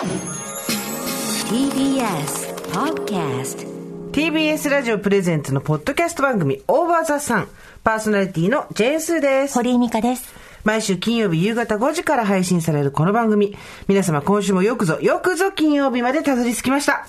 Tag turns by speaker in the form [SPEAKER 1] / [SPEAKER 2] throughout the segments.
[SPEAKER 1] TBS Podcast
[SPEAKER 2] TBS ラジオプレゼンツのポッドキャスト番組オーバーザさんパーソナリティのジェーンスーです。
[SPEAKER 3] 堀井美香です。
[SPEAKER 2] 毎週金曜日夕方5時から配信されるこの番組。皆様今週もよくぞ、よくぞ金曜日までたどり着きました。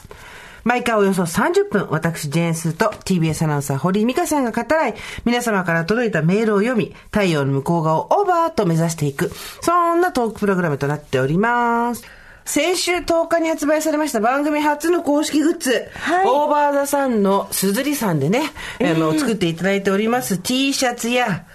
[SPEAKER 2] 毎回およそ30分、私、ジェーンスーと TBS アナウンサー、堀井美香さんが語らい、皆様から届いたメールを読み、太陽の向こう側をオーバーと目指していく、そんなトークプログラムとなっております。先週10日に発売されました番組初の公式グッズ、
[SPEAKER 3] はい
[SPEAKER 2] オーバーザさんのすずりさんでね、あの、作っていただいております T シャツや、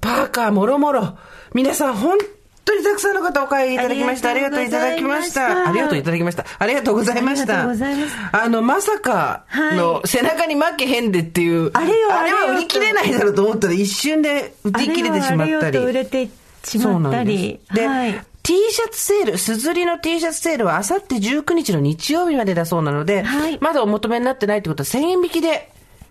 [SPEAKER 2] パーカーもろもろ、皆さん本当にたくさんの方お買いいただきました。あ
[SPEAKER 3] ありがとう
[SPEAKER 2] いただきました。あ
[SPEAKER 3] ございました
[SPEAKER 2] りがとういただきました。ありがとうございました。
[SPEAKER 3] ありがとうございます
[SPEAKER 2] あの、まさかの、
[SPEAKER 3] は
[SPEAKER 2] 背中に負けへんでっていう、
[SPEAKER 3] あれよ
[SPEAKER 2] あれは売り切れないだろうと思ったら一瞬で売り切れてしまったり。
[SPEAKER 3] 売れてしまったり。
[SPEAKER 2] そうなんです。で、
[SPEAKER 3] はい。
[SPEAKER 2] T シャツセール、すずりの T シャツセールはあさって19日の日曜日までだそうなので、
[SPEAKER 3] はい。
[SPEAKER 2] まだお求めになってないってことは1000円引きで、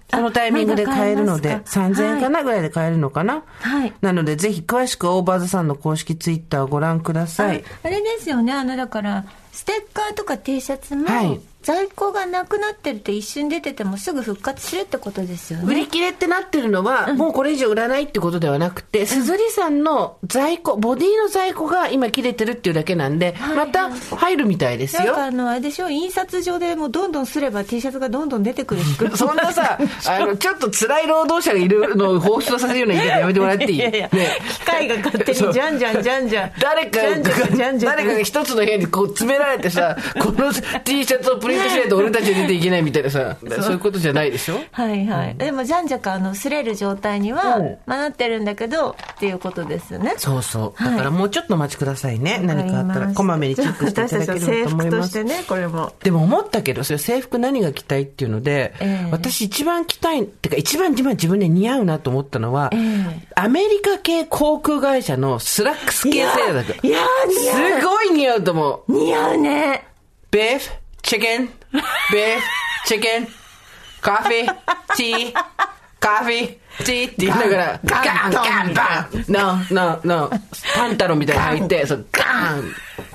[SPEAKER 2] そのタイミングで買えるので、
[SPEAKER 3] まだ買えますか
[SPEAKER 2] ？3000円かなぐらいで買えるのかな、
[SPEAKER 3] はい。
[SPEAKER 2] なので、ぜひ詳しくオーバーズさんの公式ツイッターをご覧ください。
[SPEAKER 3] あれですよね、あの、だから、ステッカーとか T シャツも、
[SPEAKER 2] はい
[SPEAKER 3] 在庫がなくなってるって一瞬出ててもすぐ復活するってことですよね。
[SPEAKER 2] 売り切れってなってるのは、もうこれ以上売らないってことではなくて、すずりさんの在庫、ボディの在庫が今切れてるっていうだけなんで、
[SPEAKER 3] はい
[SPEAKER 2] また入るみたいですよ
[SPEAKER 3] なんか。あの、あれでしょ、印刷上でもうどんどんすれば T シャツがどんどん出てくる
[SPEAKER 2] そんなさ、あの、ちょっと辛い労働者がいるのを放出させるような言い方やめてもらっていい？
[SPEAKER 3] いやいや、
[SPEAKER 2] ね
[SPEAKER 3] 機械が勝手にじゃんじゃんじゃんじゃん。
[SPEAKER 2] 誰か
[SPEAKER 3] じゃんじゃんじゃんじゃん
[SPEAKER 2] 誰かが一つの部屋にこう詰められてさ、この T シャツをプリントしないと俺たちは出ていけないみたいなさ、そういうことじゃないでしょ？
[SPEAKER 3] はいはい。でも、じゃんじゃか、あの、刷れる状態には
[SPEAKER 2] うん、
[SPEAKER 3] まあ、なってるんだけど、っていうことですよね。
[SPEAKER 2] そうそう。
[SPEAKER 3] はい
[SPEAKER 2] だからもうちょっとお待ちくださいね。何かあったら、こまめにチェックしていただければと思い
[SPEAKER 3] 私たちの制服
[SPEAKER 2] ます。
[SPEAKER 3] としてね、これも。
[SPEAKER 2] でも思ったけど、それ制服何が着たいっていうので、
[SPEAKER 3] ええ
[SPEAKER 2] 私一番着たい、ってか一番自分自分で似合うなと思ったのは、
[SPEAKER 3] ええ
[SPEAKER 2] アメリカ系航空会社のスラックス系制服。
[SPEAKER 3] いやー、似合
[SPEAKER 2] すごい似合うと思う。
[SPEAKER 3] う。似合うね。
[SPEAKER 2] ビーフ、チキン、ビーフ、チキン、カフィー、ティー、カフィー、ティーって言いながら、ガン、ガン、バン、ノー、ノー、ノー、パンタロンみたいに入って、そう、ガン、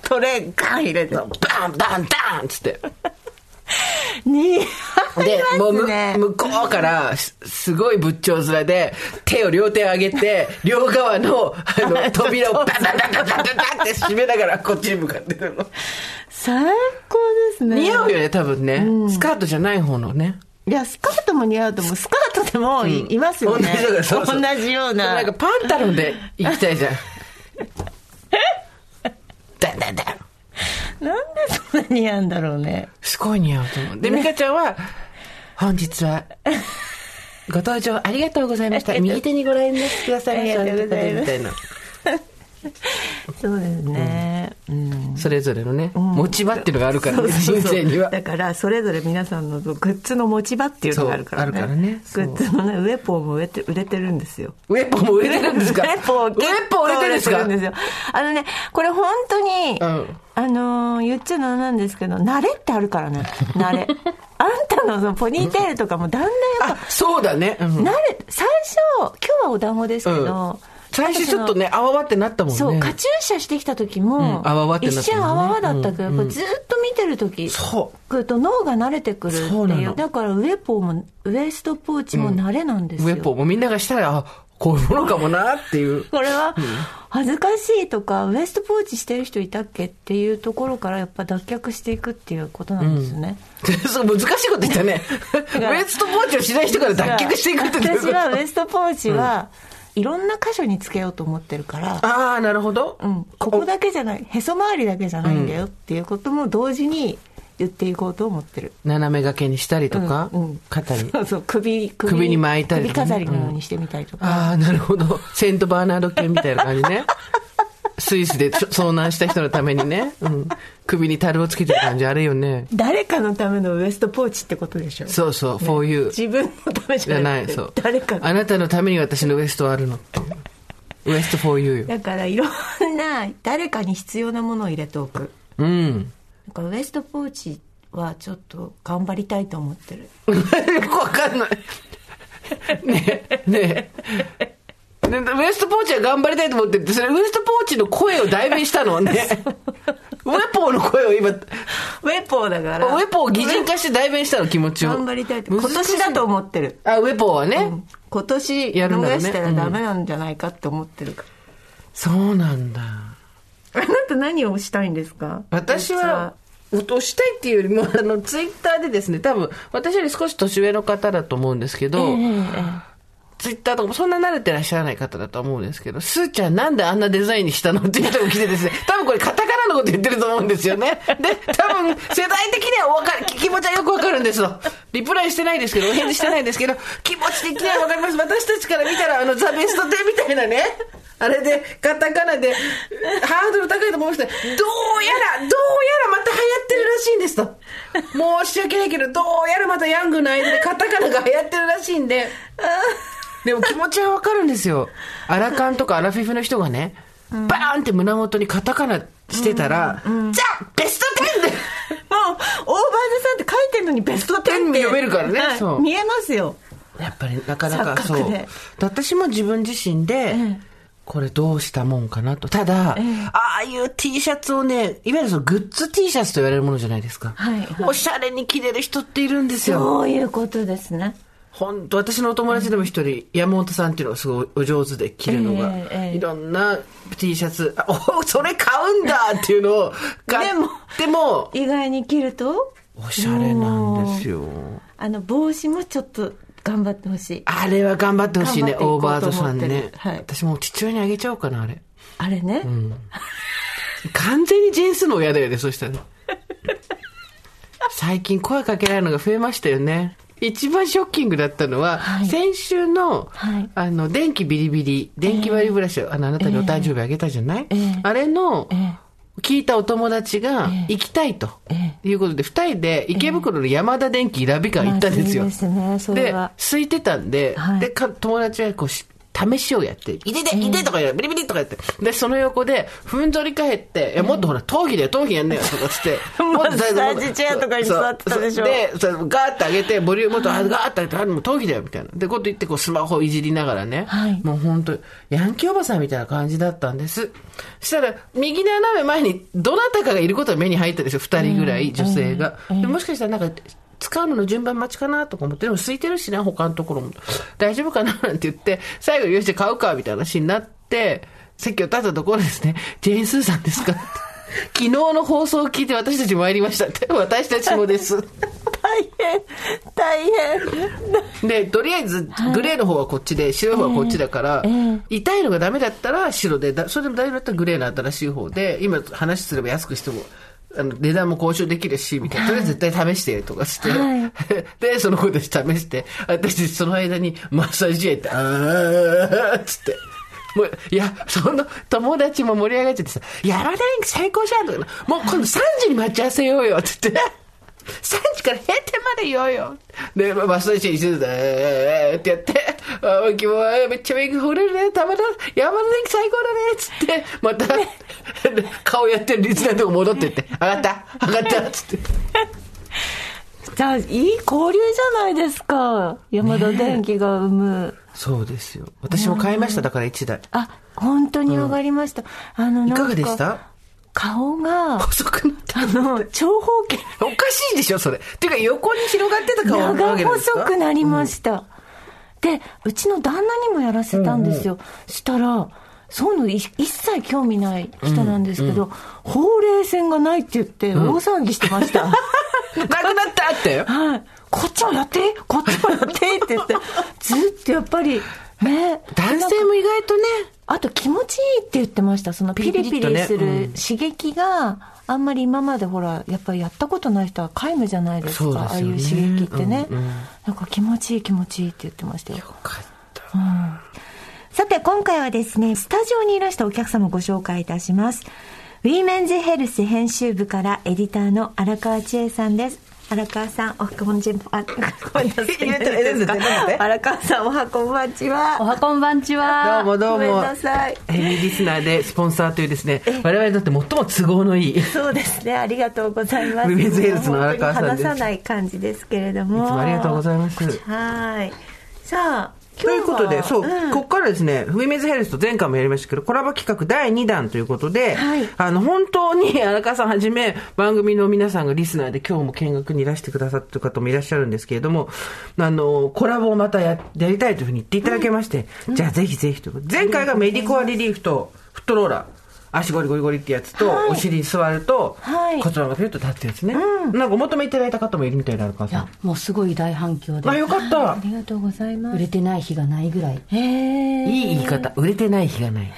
[SPEAKER 3] トレーガン入れて。
[SPEAKER 2] バン、ダン、ダンっつって。
[SPEAKER 3] 似合い
[SPEAKER 2] で、もう。向こうから、すすごい仏頂面で、手を両手上げて、両側の、あの、扉をバンバンバンバンバンバンって閉めながら、こっちに向かってるの。
[SPEAKER 3] 最高ですね。
[SPEAKER 2] 似合うよね、多分ね。スカートじゃない方のね。
[SPEAKER 3] いや、スカートも似合うと思う。スカートでもい,、いますよね。
[SPEAKER 2] 同じそうそう
[SPEAKER 3] 同じような。
[SPEAKER 2] なんかパンタロンで行きたいじゃん。ダンダンダン。
[SPEAKER 3] なんでそんな似合うんだろうね。
[SPEAKER 2] すごい似合うと思う。で、ミカちゃんは、本日は、ご登場ありがとうございました。右手にご覧になってくださいました。
[SPEAKER 3] ありがとうございます
[SPEAKER 2] みたいな。
[SPEAKER 3] そうですね。うん。
[SPEAKER 2] それぞれのね、持ち場っていうのがあるからね、人生には。
[SPEAKER 3] だからそれぞれ皆さんのグッズの持ち場っていうのがあるからね。
[SPEAKER 2] らね。
[SPEAKER 3] グッズのねウェポンも売れて売れてるんですよ。
[SPEAKER 2] ウェポンも売れてるんですか？
[SPEAKER 3] ウェポン
[SPEAKER 2] ウェポン売れてるんですか？
[SPEAKER 3] ですよ。あのねこれ本当に、
[SPEAKER 2] うん。
[SPEAKER 3] あのー言っちゃうのなんですけど慣れってあるからね。慣れ。あんたのそのポニーテールとかもだんだんやっ
[SPEAKER 2] あ、そうだね。うん。
[SPEAKER 3] ぱ慣れ最初今日はお団子ですけど、
[SPEAKER 2] 最初ちょっとね、あわわってなったもんね。
[SPEAKER 3] そう、カチューシャしてきた時も、
[SPEAKER 2] うんあわわってなったね
[SPEAKER 3] 一瞬あわわだったけど、やっぱずっと見てる時、
[SPEAKER 2] そう。
[SPEAKER 3] 来ると脳が慣れてくるっていう。だからウェポンも、ウエストポーチも慣れなんですよ。
[SPEAKER 2] ウェポンもみんながしたら、あ、こういうものかもなっていう。
[SPEAKER 3] これは、恥ずかしいとか、ウエストポーチしてる人いたっけっていうところからやっぱ脱却していくっていうことなんですよね。
[SPEAKER 2] そう難しいこと言ったね。ウ
[SPEAKER 3] ら
[SPEAKER 2] エストポーチをしない人から脱却していくって
[SPEAKER 3] 私はウエストポーチは、いろんな箇所につけようと思ってるから、
[SPEAKER 2] ああ、なるほど。
[SPEAKER 3] うん、ここだけじゃない、へそ周りだけじゃないんだよっていうことも同時に言っていこうと思ってる。
[SPEAKER 2] 斜め掛けにしたりとか、
[SPEAKER 3] うんうん
[SPEAKER 2] 肩に。
[SPEAKER 3] そうそう首首
[SPEAKER 2] 首に巻いたりとかね
[SPEAKER 3] 首飾りのようにしてみたりとか、
[SPEAKER 2] ああ、なるほど。セントバーナード犬みたいな感じね。スイスで遭難した人のためにね、うん、首に樽をつけてる感じあるよね。
[SPEAKER 3] 誰かのためのウエストポーチってことでしょ？
[SPEAKER 2] そうそう、for you。
[SPEAKER 3] 自分のためじ
[SPEAKER 2] じゃない、そう。
[SPEAKER 3] 誰か
[SPEAKER 2] あなたのために私のウエストはあるのって。ウエスト for you よ。
[SPEAKER 3] だからいろんな誰かに必要なものを入れておく
[SPEAKER 2] うん。
[SPEAKER 3] だからウエストポーチはちょっと頑張りたいと思ってる
[SPEAKER 2] よく わかんない。ねえ、ねえ。でウエストポーチは頑張りたいと思ってそれウエストポーチの声を代弁したの？ね。ウェポーの声を今、ウ
[SPEAKER 3] ウェポーだから。
[SPEAKER 2] ェポーを擬人化して代弁したの気持ちを。
[SPEAKER 3] 頑張りたいって今年だと思ってる。
[SPEAKER 2] あ、ウェポーはね。
[SPEAKER 3] 今年
[SPEAKER 2] やるんだろうね
[SPEAKER 3] 逃したらダメなんじゃないかって思ってるから、
[SPEAKER 2] そうなんだ。
[SPEAKER 3] あなた何をしたいんですか？
[SPEAKER 2] 私は、落としたいっていうよりも、あの、ツイッターでですね、多分、私より少し年上の方だと思うんですけど、
[SPEAKER 3] えええ
[SPEAKER 2] ツイッターとかもそんな慣れてらっしゃらない方だと思うんですけど、スーちゃんなんであんなデザインにしたのっていう人が来てですね、多分これカタカナのこと言ってると思うんですよね。で、多分世代的にはわかる、気持ちはよくわかるんですよ。リプライしてないですけど、お返事してないんですけど、気持ち的にはわかります。私たちから見たら、あの、ザ・ベストテみたいなね。あれで、カタカナで、ハードル高いと思いました。どうやら、どうやらまた流行ってるらしいんですと。申し訳ないけど、どうやらまたヤングの間でカタカナが流行ってるらしいんで。でも気持ちはわかるんですよ。アラカンとかアラフィフの人がね、バーンって胸元にカタカナしてたら、じゃあベスト10で。
[SPEAKER 3] もうオーバーズさんって書いてるのにベスト10って。
[SPEAKER 2] 読めるからね。
[SPEAKER 3] はい。
[SPEAKER 2] そう。
[SPEAKER 3] 見えますよ。
[SPEAKER 2] やっぱりなかなかそう。私も自分自身で、
[SPEAKER 3] え。
[SPEAKER 2] これどうしたもんかなと。ただ、
[SPEAKER 3] ええ。
[SPEAKER 2] ああいう T シャツをね、いわゆるそのグッズ T シャツと言われるものじゃないですか。
[SPEAKER 3] はい。はい。
[SPEAKER 2] おしゃれに着れる人っているんですよ。
[SPEAKER 3] そういうことですね
[SPEAKER 2] 本当私のお友達でも一人、山本さんっていうのがすごいお上手で着るのが、
[SPEAKER 3] ええええ
[SPEAKER 2] いろんな T シャツ、あおそれ買うんだっていうのを買っても、
[SPEAKER 3] 意外に着ると？
[SPEAKER 2] おしゃれなんですよ。
[SPEAKER 3] あの帽子もちょっと頑張ってほしい
[SPEAKER 2] あれは頑張ってほしいね、オーバードさんね。
[SPEAKER 3] はい
[SPEAKER 2] 私もう父親にあげちゃおうかな、あれ。
[SPEAKER 3] あれね、
[SPEAKER 2] 完全にジェンスの親だよね、そしたら。最近声かけられるのが増えましたよね。一番ショッキングだったのは、
[SPEAKER 3] はい。
[SPEAKER 2] 先週の、
[SPEAKER 3] はい。
[SPEAKER 2] あの、電気ビリビリ、電気割りブラシを、あの、あなたにお誕生日あげたじゃない、
[SPEAKER 3] ええ
[SPEAKER 2] あれの、
[SPEAKER 3] ええ
[SPEAKER 2] 聞いたお友達が
[SPEAKER 3] ええ
[SPEAKER 2] 行きたいと、
[SPEAKER 3] え
[SPEAKER 2] いうことで、二人で池袋の山田電機ラビカン行ったんですよ。
[SPEAKER 3] まあいいですねそれ
[SPEAKER 2] で
[SPEAKER 3] は、
[SPEAKER 2] 空いてたんで、
[SPEAKER 3] はい。
[SPEAKER 2] で、か友達はこうし、試しをやって、いてて、いてとかやる、ビリビリとかやって、で、その横で、ふんぞり返って、いや、もっとほら、頭皮だよ、頭皮やんねよ、とかつって、もっと
[SPEAKER 3] マッサージチェアとかに座ってたでしょ。
[SPEAKER 2] で、それガーッと上げて、ボリュームもっと、あガーッと上げて、あ、もう頭皮だよ、みたいな。で、こと言って、こう、スマホいじりながらね、
[SPEAKER 3] はい。
[SPEAKER 2] もう本当ヤンキーおばさんみたいな感じだったんです。そしたら、右斜め前に、どなたかがいることは目に入ったんですよ、二人ぐらい、女性が。でもしかしたら、なんか、使うのの順番待ちかなとか思って、でも空いてるしな、他のところも。大丈夫かななんて言って、最後、よし、買うか、みたいな話になって、席を立ったところですね、ジェーン・スーさんですか？昨日の放送を聞いて私たち参りましたって。私たちもです。
[SPEAKER 3] 大変大変
[SPEAKER 2] で、とりあえず、グレーの方はこっちで、白い方はこっちだから、
[SPEAKER 3] ええ
[SPEAKER 2] 痛いのがダメだったら白で、だそれでも大丈夫だったらグレーの新しい方で、今話すれば安くしても、あの、値段も交渉できるし、みたいな。とりあえず絶対試して、とかして。
[SPEAKER 3] は
[SPEAKER 2] で、その子たち試して、私その間にマッサージ屋行って、あーっつって。もう、いや、その友達も盛り上がっちゃってさ、山田電機最高じゃんとか、もう今度3時に待ち合わせようよ、って言って。3時から閉店まで言おうよ。で、マッサージにしてた、えーってやって、あ今日はめっちゃメイク掘れるね、たまらん、山田電機最高だね、つって、また、顔やってるリスナーのとこ戻ってって、上がった上がったつって。
[SPEAKER 3] じゃあいい交流じゃないですか山田電機が生む、
[SPEAKER 2] そうですよ。私も買いました、だから1台。
[SPEAKER 3] あ本当に上がりました、あのなんか
[SPEAKER 2] いかがでした？
[SPEAKER 3] 顔が
[SPEAKER 2] 細くなって
[SPEAKER 3] あの長方形。
[SPEAKER 2] おかしいでしょ、それ。っていうか、横に広がってた顔なわ
[SPEAKER 3] 長
[SPEAKER 2] けなんですか？
[SPEAKER 3] 細くなりました、でうちの旦那にもやらせたんですよ、したらそういうのい一切興味ない人なんですけど、ほうれい線がないって言って大騒ぎしてました、
[SPEAKER 2] なくなったって？
[SPEAKER 3] はい。こっちもやってこっちもやってって言って、ずっとやっぱり、ね。
[SPEAKER 2] 男性も意外とね、
[SPEAKER 3] あと気持ちいいって言ってました。そのピリピ
[SPEAKER 2] ピリ
[SPEAKER 3] する刺激が、あんまり今までほら、やっぱりやったことない人は皆無じゃないですか。
[SPEAKER 2] すよね
[SPEAKER 3] ああいう刺激ってね、
[SPEAKER 2] うんうん
[SPEAKER 3] なんか気持ちいい気持ちいいって言ってましたよ。
[SPEAKER 2] よかった。
[SPEAKER 3] さて、今回はですね、スタジオにいらしたお客様をご紹介いたします。ウィーメンズヘルス編集部からエディターの荒川千恵さんです。荒川さん、おはこんじん、あ、ごめんなさい。荒川さん、おはこんばんちは？
[SPEAKER 4] おはこんばんち
[SPEAKER 2] どう
[SPEAKER 4] は。
[SPEAKER 2] もどうも
[SPEAKER 3] ごめんな。さい。
[SPEAKER 2] ヘビーリスナーでスポンサーというですね、我々にとって最も都合のいい。いつ
[SPEAKER 3] そうですね、ありがとうございます。
[SPEAKER 2] ウィメンズヘルスの荒川さんです
[SPEAKER 3] 話さない感じですけれども。
[SPEAKER 2] もありがとうございます。
[SPEAKER 3] はい。さあ、
[SPEAKER 2] ということで、そう、
[SPEAKER 3] うん。
[SPEAKER 2] ここからですね、ウィメンズヘルスと前回もやりましたけど、コラボ企画第2弾ということで、
[SPEAKER 3] はい。
[SPEAKER 2] あの、本当に 荒川さんはじめ、番組の皆さんがリスナーで今日も見学にいらしてくださってる方もいらっしゃるんですけれども、あの、コラボをまたややりたいというふうに言っていただけまして、じゃあぜひぜひと前回がメディコアリリーフとフットローラー。足ゴリゴリゴリってやつと、
[SPEAKER 3] はい
[SPEAKER 2] お尻に座ると、
[SPEAKER 3] はい
[SPEAKER 2] 骨盤がピュッと立つやつね。なんかお求めいただいた方もいるみたいな荒川さん
[SPEAKER 4] いや。もうすごい大反響で
[SPEAKER 2] あ、よかった
[SPEAKER 3] あ。りがとうございます
[SPEAKER 4] 売れてない日がないぐらい
[SPEAKER 3] へえ
[SPEAKER 2] いい言い方。売れてない日がない。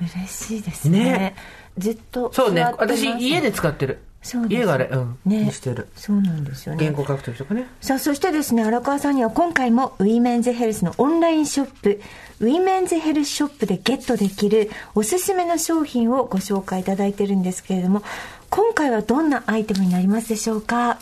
[SPEAKER 3] 嬉しいですね
[SPEAKER 2] ね
[SPEAKER 3] ずっと
[SPEAKER 2] そうね私、家で使ってる。
[SPEAKER 3] そうです
[SPEAKER 2] 家があれ、うん。
[SPEAKER 3] ね
[SPEAKER 2] にしてる。
[SPEAKER 3] そうなんですよね
[SPEAKER 2] 原稿書くときとかね。
[SPEAKER 3] さあ、そしてですね、荒川さんには今回もウィメンズヘルスのオンラインショップ、ウィメンズヘルスショップでゲットできるおすすめの商品をご紹介いただいてるんですけれども、今回はどんなアイテムになりますでしょうか？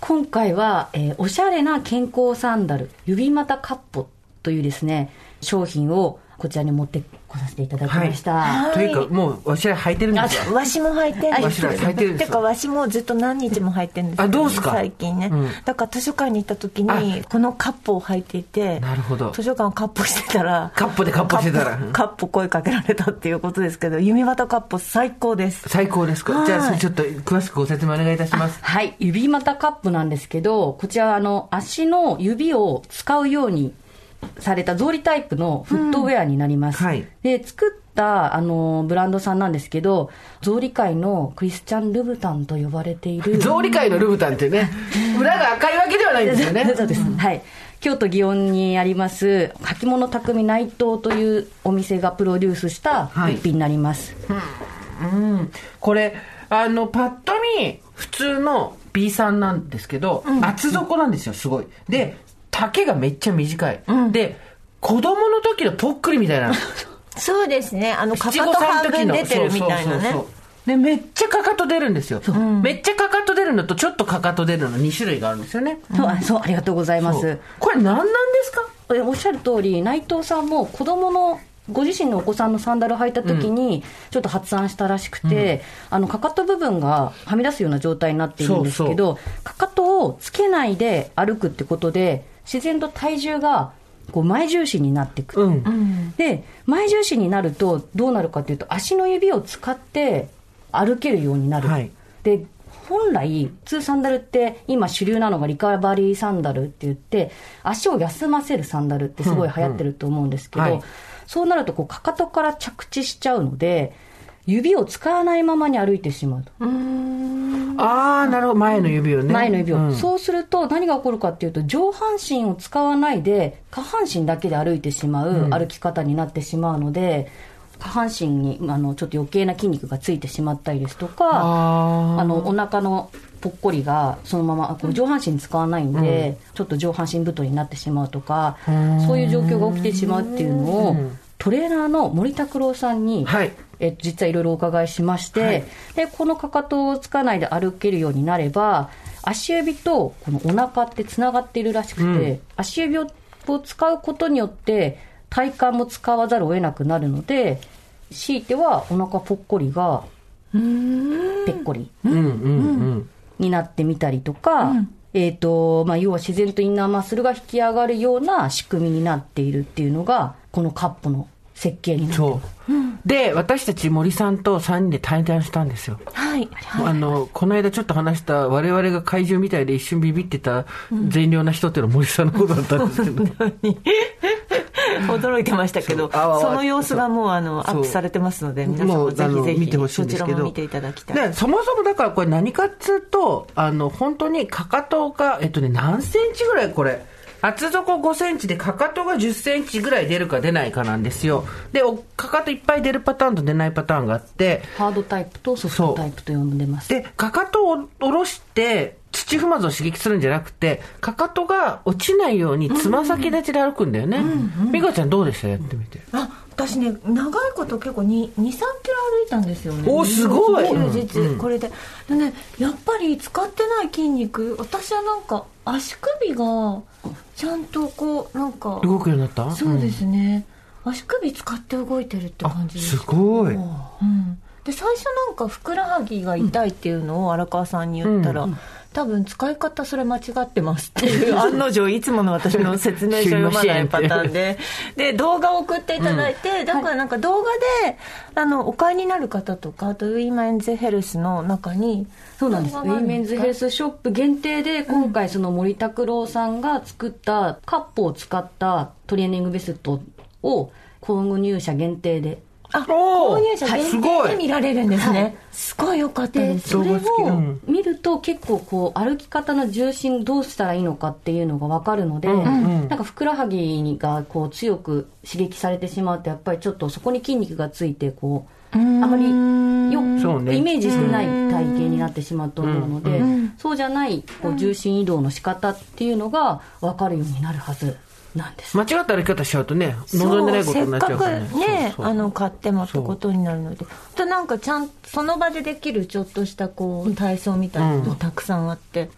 [SPEAKER 4] 今回は、えーおしゃれな健康サンダル指股カッポというですね商品をこちらに持ってこさせていただきました、
[SPEAKER 3] はい。
[SPEAKER 2] というか、もう、わしら履いてるんですよ。
[SPEAKER 3] わしも履いてるんです。
[SPEAKER 2] わしら履いてるんですよ。
[SPEAKER 3] てかわしもずっと何日も履いてるんですよ
[SPEAKER 2] あどうすか？
[SPEAKER 3] 最近ね、
[SPEAKER 2] うん。
[SPEAKER 3] だから図書館に行った時にこのカップを履いていて
[SPEAKER 2] なるほど。
[SPEAKER 3] 図書館をカップしてたら
[SPEAKER 2] カッポでカッポしてたら。
[SPEAKER 3] カップカップ声かけられたっていうことですけど弓端カップ最高です。
[SPEAKER 2] 最高ですか？
[SPEAKER 3] はい。
[SPEAKER 2] じゃあ、それちょっと詳しくご説明お願いいたします。
[SPEAKER 4] はい。指股カップなんですけどこちらあの足の指を使うようにされた草履タイプのフットウェアになります、
[SPEAKER 2] うん。はい。
[SPEAKER 4] で作ったあのブランドさんなんですけど草履界のクリスチャン・ルブタンと呼ばれている。
[SPEAKER 2] 草履界のルブタンってね、裏が赤いわけではないんですよね。
[SPEAKER 4] そうです、はい。京都祇園にあります履物匠内藤というお店がプロデュースした
[SPEAKER 2] はい。
[SPEAKER 4] 一品になります、
[SPEAKER 2] うん。これ、あの、パッと見、普通の B さんなんですけど、厚底なんですよ、すごい。で、丈がめっちゃ短い。で、子供の時のぽっくりみたいな。
[SPEAKER 3] そうですね。あのかかと半分出てるみたいなね。
[SPEAKER 2] そうそうそうそう。でめっちゃかかと出るんですよ、めっちゃかかと出るのとちょっとかかと出るの2種類があるんですよね、
[SPEAKER 4] そうあそうありがとうございま
[SPEAKER 2] そう。
[SPEAKER 4] す
[SPEAKER 2] これ何なんですか？
[SPEAKER 4] えおっしゃる通り内藤さんも子供のご自身のお子さんのサンダル履いた時にちょっと発案したらしくて、あのかかと部分がはみ出すような状態になっているんですけどかかとをつけないで歩くってことで自然と体重がこう前重心になっていく、
[SPEAKER 2] うん、
[SPEAKER 4] で前重心になるとどうなるかというと足の指を使って歩けるようになる、
[SPEAKER 2] はい。
[SPEAKER 4] で本来普通サンダルって今主流なのがリカバリーサンダルって言って足を休ませるサンダルってすごい流行ってると思うんですけど、
[SPEAKER 2] うんうん。はい。
[SPEAKER 4] そうなるとこうかかとから着地しちゃうので指を使わないままに歩いてしまうと。
[SPEAKER 2] ああなるほど。前の指をね。
[SPEAKER 4] 前の指を、
[SPEAKER 2] うん。
[SPEAKER 4] そうすると何が起こるかっていうと上半身を使わないで下半身だけで歩いてしまう歩き方になってしまうので、下半身にあのちょっと余計な筋肉がついてしまったりですとか
[SPEAKER 2] あー。
[SPEAKER 4] あのお腹のぽっこりがそのままこう上半身使わないんで、ちょっと上半身太りになってしまうとかそういう状況が起きてしまうっていうのをトレーナーの森拓郎さんに、
[SPEAKER 2] はい
[SPEAKER 4] え実はいろいろお伺いしまして、
[SPEAKER 2] はい。
[SPEAKER 4] でこのかかとをつかないで歩けるようになれば足指とこのお腹ってつながっているらしくて、
[SPEAKER 2] うん。
[SPEAKER 4] 足指をを使うことによって体幹も使わざるを得なくなるので強いてはお腹ぽっこりがぺっこり
[SPEAKER 2] うんうんうん。
[SPEAKER 4] になってみたりとか、えっ、と、まあ、要は自然とインナーマッスルが引き上がるような仕組みになっているっていうのが、このカップの設計になって。
[SPEAKER 2] う、で私たち森さんと3人で対談したんですよ。
[SPEAKER 3] はい。
[SPEAKER 2] あのこの間ちょっと話した我々が怪獣みたいで一瞬ビビってた善良な人っていうのは森さんのことだったんですけど、
[SPEAKER 3] 驚いてましたけど
[SPEAKER 2] そ
[SPEAKER 3] の様子がもうあのアップされてますので皆さんもぜひぜひ
[SPEAKER 2] 見てほしいん
[SPEAKER 3] そち
[SPEAKER 2] ですけど。
[SPEAKER 3] らも見ていただきたい。
[SPEAKER 2] でそもそもだからこれ何かっつうとあの本当にかかとがえっとね何センチぐらいこれ厚底5センチでかかとが10センチぐらい出るか出ないかなんですよ。でおかかといっぱい出るパターンと出ないパターンがあって。
[SPEAKER 4] ハードタイプとソフトタイプと呼んでます。
[SPEAKER 2] でかかとを下ろして土踏まずを刺激するんじゃなくてかかとが落ちないようにつま先立ちで歩くんだよね。美香ちゃんどうでした？やってみて。
[SPEAKER 3] あ私ね長いこと結構23キロ歩いたんですよね。
[SPEAKER 2] おすごい。
[SPEAKER 3] 休日、
[SPEAKER 2] うん。
[SPEAKER 3] これで。でねやっぱり使ってない筋肉私はなんか足首がちゃんとこうなんか
[SPEAKER 2] 動くようになった？
[SPEAKER 3] そうですね、足首使って動いてるって感じです。
[SPEAKER 2] すごい。
[SPEAKER 3] うん、で最初なんかふくらはぎが痛いっていうのを荒川さんに言ったら、多分使い方それ間違ってますっていう 案の定いつもの私の説明書読まないパターンで で動画を送っていただいて、だからなんか動画であのお買いになる方とかあとウィーメンズヘルスの中に
[SPEAKER 4] そうなんです。ウィメンズヘルスショップ限定で、今回その森拓郎さんが作ったカップを使ったトレーニングベストを購入者限定で。
[SPEAKER 3] あ購入者限
[SPEAKER 2] すごい。
[SPEAKER 3] 定で見られるんですね、すごいよかった
[SPEAKER 4] で、
[SPEAKER 3] です
[SPEAKER 4] それを
[SPEAKER 2] ん。
[SPEAKER 4] 見ると結構こう歩き方の重心どうしたらいいのかっていうのがわかるので、
[SPEAKER 2] うん
[SPEAKER 4] なんかふくらはぎがこう強く刺激されてしまうとやっぱりちょっとそこに筋肉がついてこう、あまりよ
[SPEAKER 2] そうね。
[SPEAKER 4] イメージしてない体型になってしまうと思うので、そうじゃないこう重心移動の仕方っていうのが分かるようになるはずなんです。
[SPEAKER 2] 間違った歩き方しちゃうとね、望んでないことになっちゃうからね。
[SPEAKER 3] せっかくねあの買ってもってことになるのでとなんかちゃんその場でできるちょっとしたこう体操みたいなのもたくさんあって、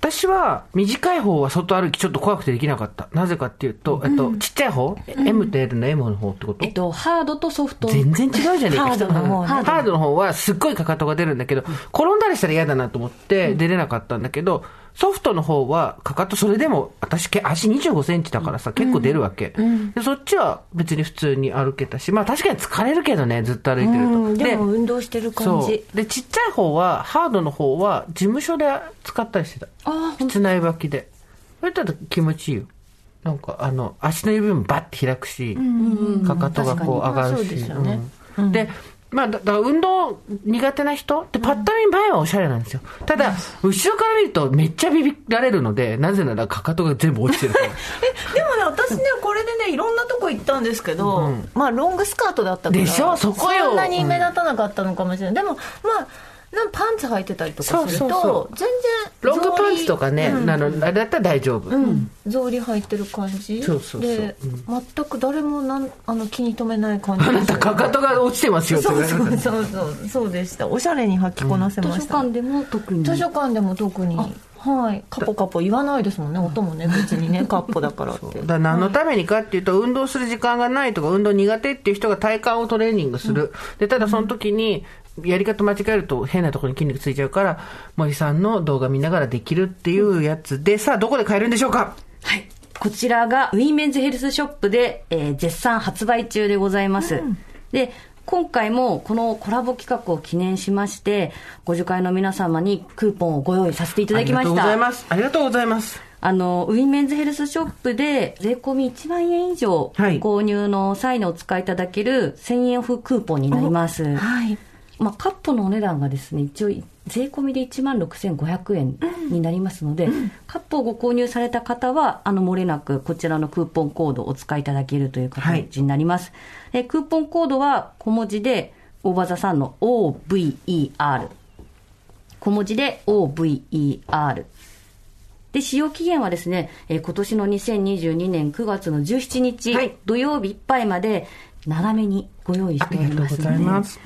[SPEAKER 2] 私は短い方は外歩きちょっと怖くてできなかった。なぜかっていうと、えっと、ちっちゃい方、?M と L の M の方ってこと？
[SPEAKER 4] えっと、ハードとソフト。
[SPEAKER 2] 全然違うじゃねえか。
[SPEAKER 3] ハードの方ね
[SPEAKER 2] ハードの方はすっごいかかとが出るんだけど、転んだりしたら嫌だなと思って出れなかったんだけど、ソフトの方はかかとそれでも、私け足25センチだからさ、結構出るわけ。でそっちは別に普通に歩けたし、まあ確かに疲れるけどね、ずっと歩いてると。
[SPEAKER 3] うんでも運動してる感じ。
[SPEAKER 2] で、ちっちゃい方は、ハードの方は事務所で使ったりしてた。室内履きで。それだと気持ちいいよ。なんか、あの、足の指もバッて開くし、かかとがこう上がるし。
[SPEAKER 3] で、
[SPEAKER 2] まあ、だだから運動苦手な人ってパッと見前はおしゃれなんですよ。ただ、後ろから見るとめっちゃビビられるので、なぜならかかとが全部落ちてるから。
[SPEAKER 3] でもね私ねこれでねいろんなとこ行ったんですけど、まあロングスカートだったから
[SPEAKER 2] でしょ？そこよ。
[SPEAKER 3] んなに目立たなかったのかもしれない、でもまあなんパンツ履いてたりとかすると
[SPEAKER 2] そうそうそう。
[SPEAKER 3] 全然
[SPEAKER 2] ロングパンツとかね、あの、あれだったら大丈夫。
[SPEAKER 3] 草履履いてる感じ。
[SPEAKER 2] そうそうそう。
[SPEAKER 3] で、全く誰もなんあの気に留めない感じ。
[SPEAKER 2] あなたかかとが落ちてますよ
[SPEAKER 3] そうそうそうそう。そうでした。おしゃれに履きこなせ
[SPEAKER 4] 図
[SPEAKER 3] ました、
[SPEAKER 4] 書館でも特に。
[SPEAKER 3] 図書館でも特に。はい。カポカポ言わないですもんね。音もね別にね。カッポだからって。
[SPEAKER 2] だ何のためにかっていうと、運動する時間がないとか、運動苦手っていう人が体幹をトレーニングする。で、ただその時に、やり方間違えると変なところに筋肉ついちゃうから、森さんの動画見ながらできるっていうやつで、さあ、どこで買えるんでしょうか？
[SPEAKER 4] はい。こちらがウィーメンズヘルスショップで、えー絶賛発売中でございます。で、今回もこのコラボ企画を記念しまして、互助会の皆様にクーポンをご用意させていただきました。
[SPEAKER 2] ありがとうございます。ありがとうございます。
[SPEAKER 4] あの、ウィメンズヘルスショップで税込み1万円以上
[SPEAKER 2] はい
[SPEAKER 4] 購入の際にお使いいただける1000円オフクーポンになります。
[SPEAKER 3] はい
[SPEAKER 4] まあ、カップのお値段がですね、一応、税込みで1万6500円になりますので、カップをご購入された方は、あの、漏れなく、こちらのクーポンコードをお使いいただけるという形になります。えクーポンコードは小文字で、大場座さんの OVER。小文字で OVER。で、使用期限はですね、えー今年の2022年9月の17日、
[SPEAKER 2] はい
[SPEAKER 4] 土曜日いっぱいまで、長めにご用意し
[SPEAKER 2] あ
[SPEAKER 4] てお
[SPEAKER 2] り
[SPEAKER 4] ますので。
[SPEAKER 2] ざいます。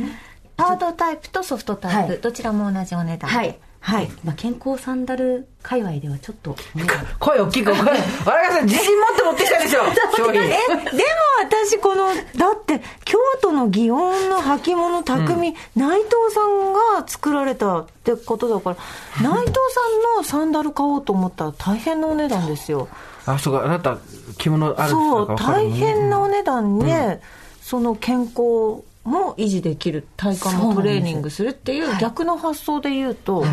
[SPEAKER 3] ハードタイプとソフトタイプ、
[SPEAKER 4] はい。
[SPEAKER 3] どちらも同じお値段で。
[SPEAKER 4] はい。
[SPEAKER 3] はい。
[SPEAKER 4] まあ、健康サンダル界隈ではちょっと、ね、
[SPEAKER 2] 声大きく、声。荒川さん、自信持って持ってきたでしょ。商品。
[SPEAKER 3] えでも私このだって京都の祇園の履物匠、内藤さんが作られたってことだから 内藤さんのサンダル買おうと思ったら大変なお値段ですよ。
[SPEAKER 2] あ、そうか、あなた、着物ある
[SPEAKER 3] そう大変なお値段で、その健康も維持できる体幹もトレーニングするっていう逆の発想で言うと、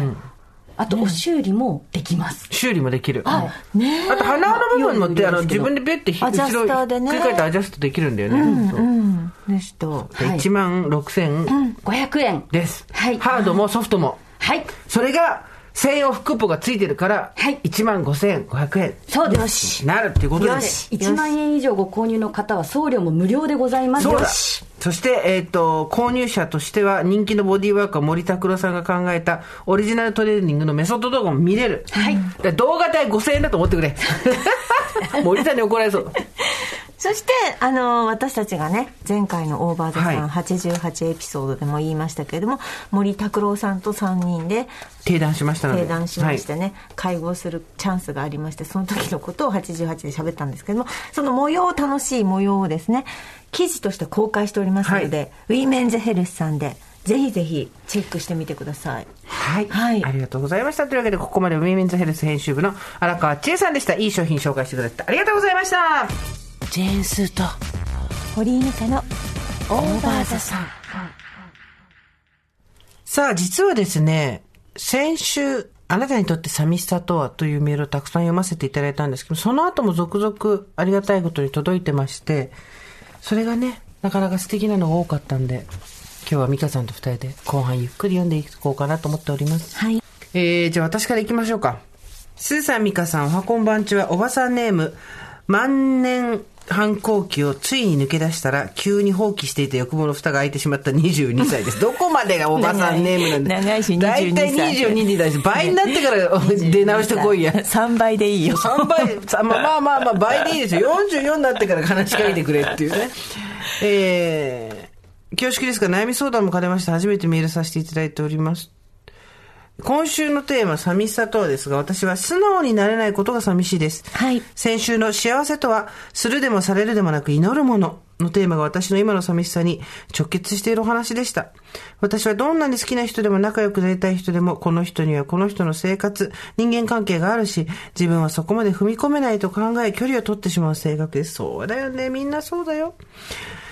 [SPEAKER 4] あと、お修理もできます。
[SPEAKER 2] 修理もできる。あ
[SPEAKER 3] ね
[SPEAKER 2] と、鼻の部分もって、あの、自分でベッてひ
[SPEAKER 3] アジャスターでね。
[SPEAKER 2] ひっくり返ってアジャストできるんだよね。そう。
[SPEAKER 3] うん。でした。
[SPEAKER 2] で
[SPEAKER 4] はい。
[SPEAKER 2] 1万6000
[SPEAKER 4] 500円。
[SPEAKER 2] です。
[SPEAKER 4] はい。
[SPEAKER 2] ハードもソフトも。
[SPEAKER 4] はい。
[SPEAKER 2] それが、1000円オフクーポンがついてるから、
[SPEAKER 4] はい
[SPEAKER 2] 1万5500円。
[SPEAKER 4] そうです。
[SPEAKER 2] なるっていうことで
[SPEAKER 3] よ
[SPEAKER 2] す。
[SPEAKER 3] し
[SPEAKER 4] 1万円以上ご購入の方は送料も無料でございます。
[SPEAKER 2] そうだ
[SPEAKER 4] よし
[SPEAKER 2] そして、えっ、と、購入者としては、人気のボディーワーカー森拓郎さんが考えたオリジナルトレーニングのメソッド動画も見れる。
[SPEAKER 4] はい
[SPEAKER 2] 動画代5000円だと思ってくれ。森さんに怒られそう。
[SPEAKER 3] そして、あの、私たちがね、前回のオーバーザさん
[SPEAKER 2] はい
[SPEAKER 3] 88エピソードでも言いましたけれども、森拓郎さんと3人で
[SPEAKER 2] 鼎談しましたので。
[SPEAKER 3] 鼎談しまして
[SPEAKER 2] はい
[SPEAKER 3] ね、会合するチャンスがありまして、その時のことを88で喋ったんですけども、その模様、楽しい模様をですね、記事として公開しておりますので、ウィメンズヘルスさんで、ぜひぜひチェックしてみてください
[SPEAKER 2] はい。
[SPEAKER 3] はい
[SPEAKER 2] ありがとうございました。というわけで、ここまでウィメンズヘルス編集部の荒川千恵さんでした。いい商品紹介してくださってありがとうございました。ジェーンスーと、
[SPEAKER 3] 堀井美香のオーバーザさん
[SPEAKER 2] さあ、実はですね、先週、あなたにとって寂しさとはというメールをたくさん読ませていただいたんですけど、その後も続々ありがたいことに届いてまして、それがね、なかなか素敵なのが多かったんで、今日は美香さんと二人で後半ゆっくり読んでいこうかなと思っております。
[SPEAKER 3] はい
[SPEAKER 2] えー、じゃあ私から行きましょうか。スーさん、ミカさん、おはこんばんちは、おばさんネーム、万年反抗期をついに抜け出したら、急に放棄していた欲望の蓋が開いてしまった22歳です。どこまでがおばさんネームなんで
[SPEAKER 3] 長いし22
[SPEAKER 2] 大体22人です。倍になってから出直してこいや。
[SPEAKER 3] 3倍でいいよ
[SPEAKER 2] 3倍、さまあまあまあまあ、倍でいいですよ。44になってから話しかけてくれっていうね。えー、恐縮ですが、悩み相談も兼ねまして初めてメールさせていただいております。今週のテーマ、寂しさとはですが、私は素直になれないことが寂しいです。
[SPEAKER 3] はい
[SPEAKER 2] 先週の幸せとは、するでもされるでもなく祈るもののテーマが私の今の寂しさに直結しているお話でした。私はどんなに好きな人でも仲良くなりたい人でも、この人にはこの人の生活、人間関係があるし、自分はそこまで踏み込めないと考え、距離を取ってしまう性格です。そうだよね。みんなそうだよ。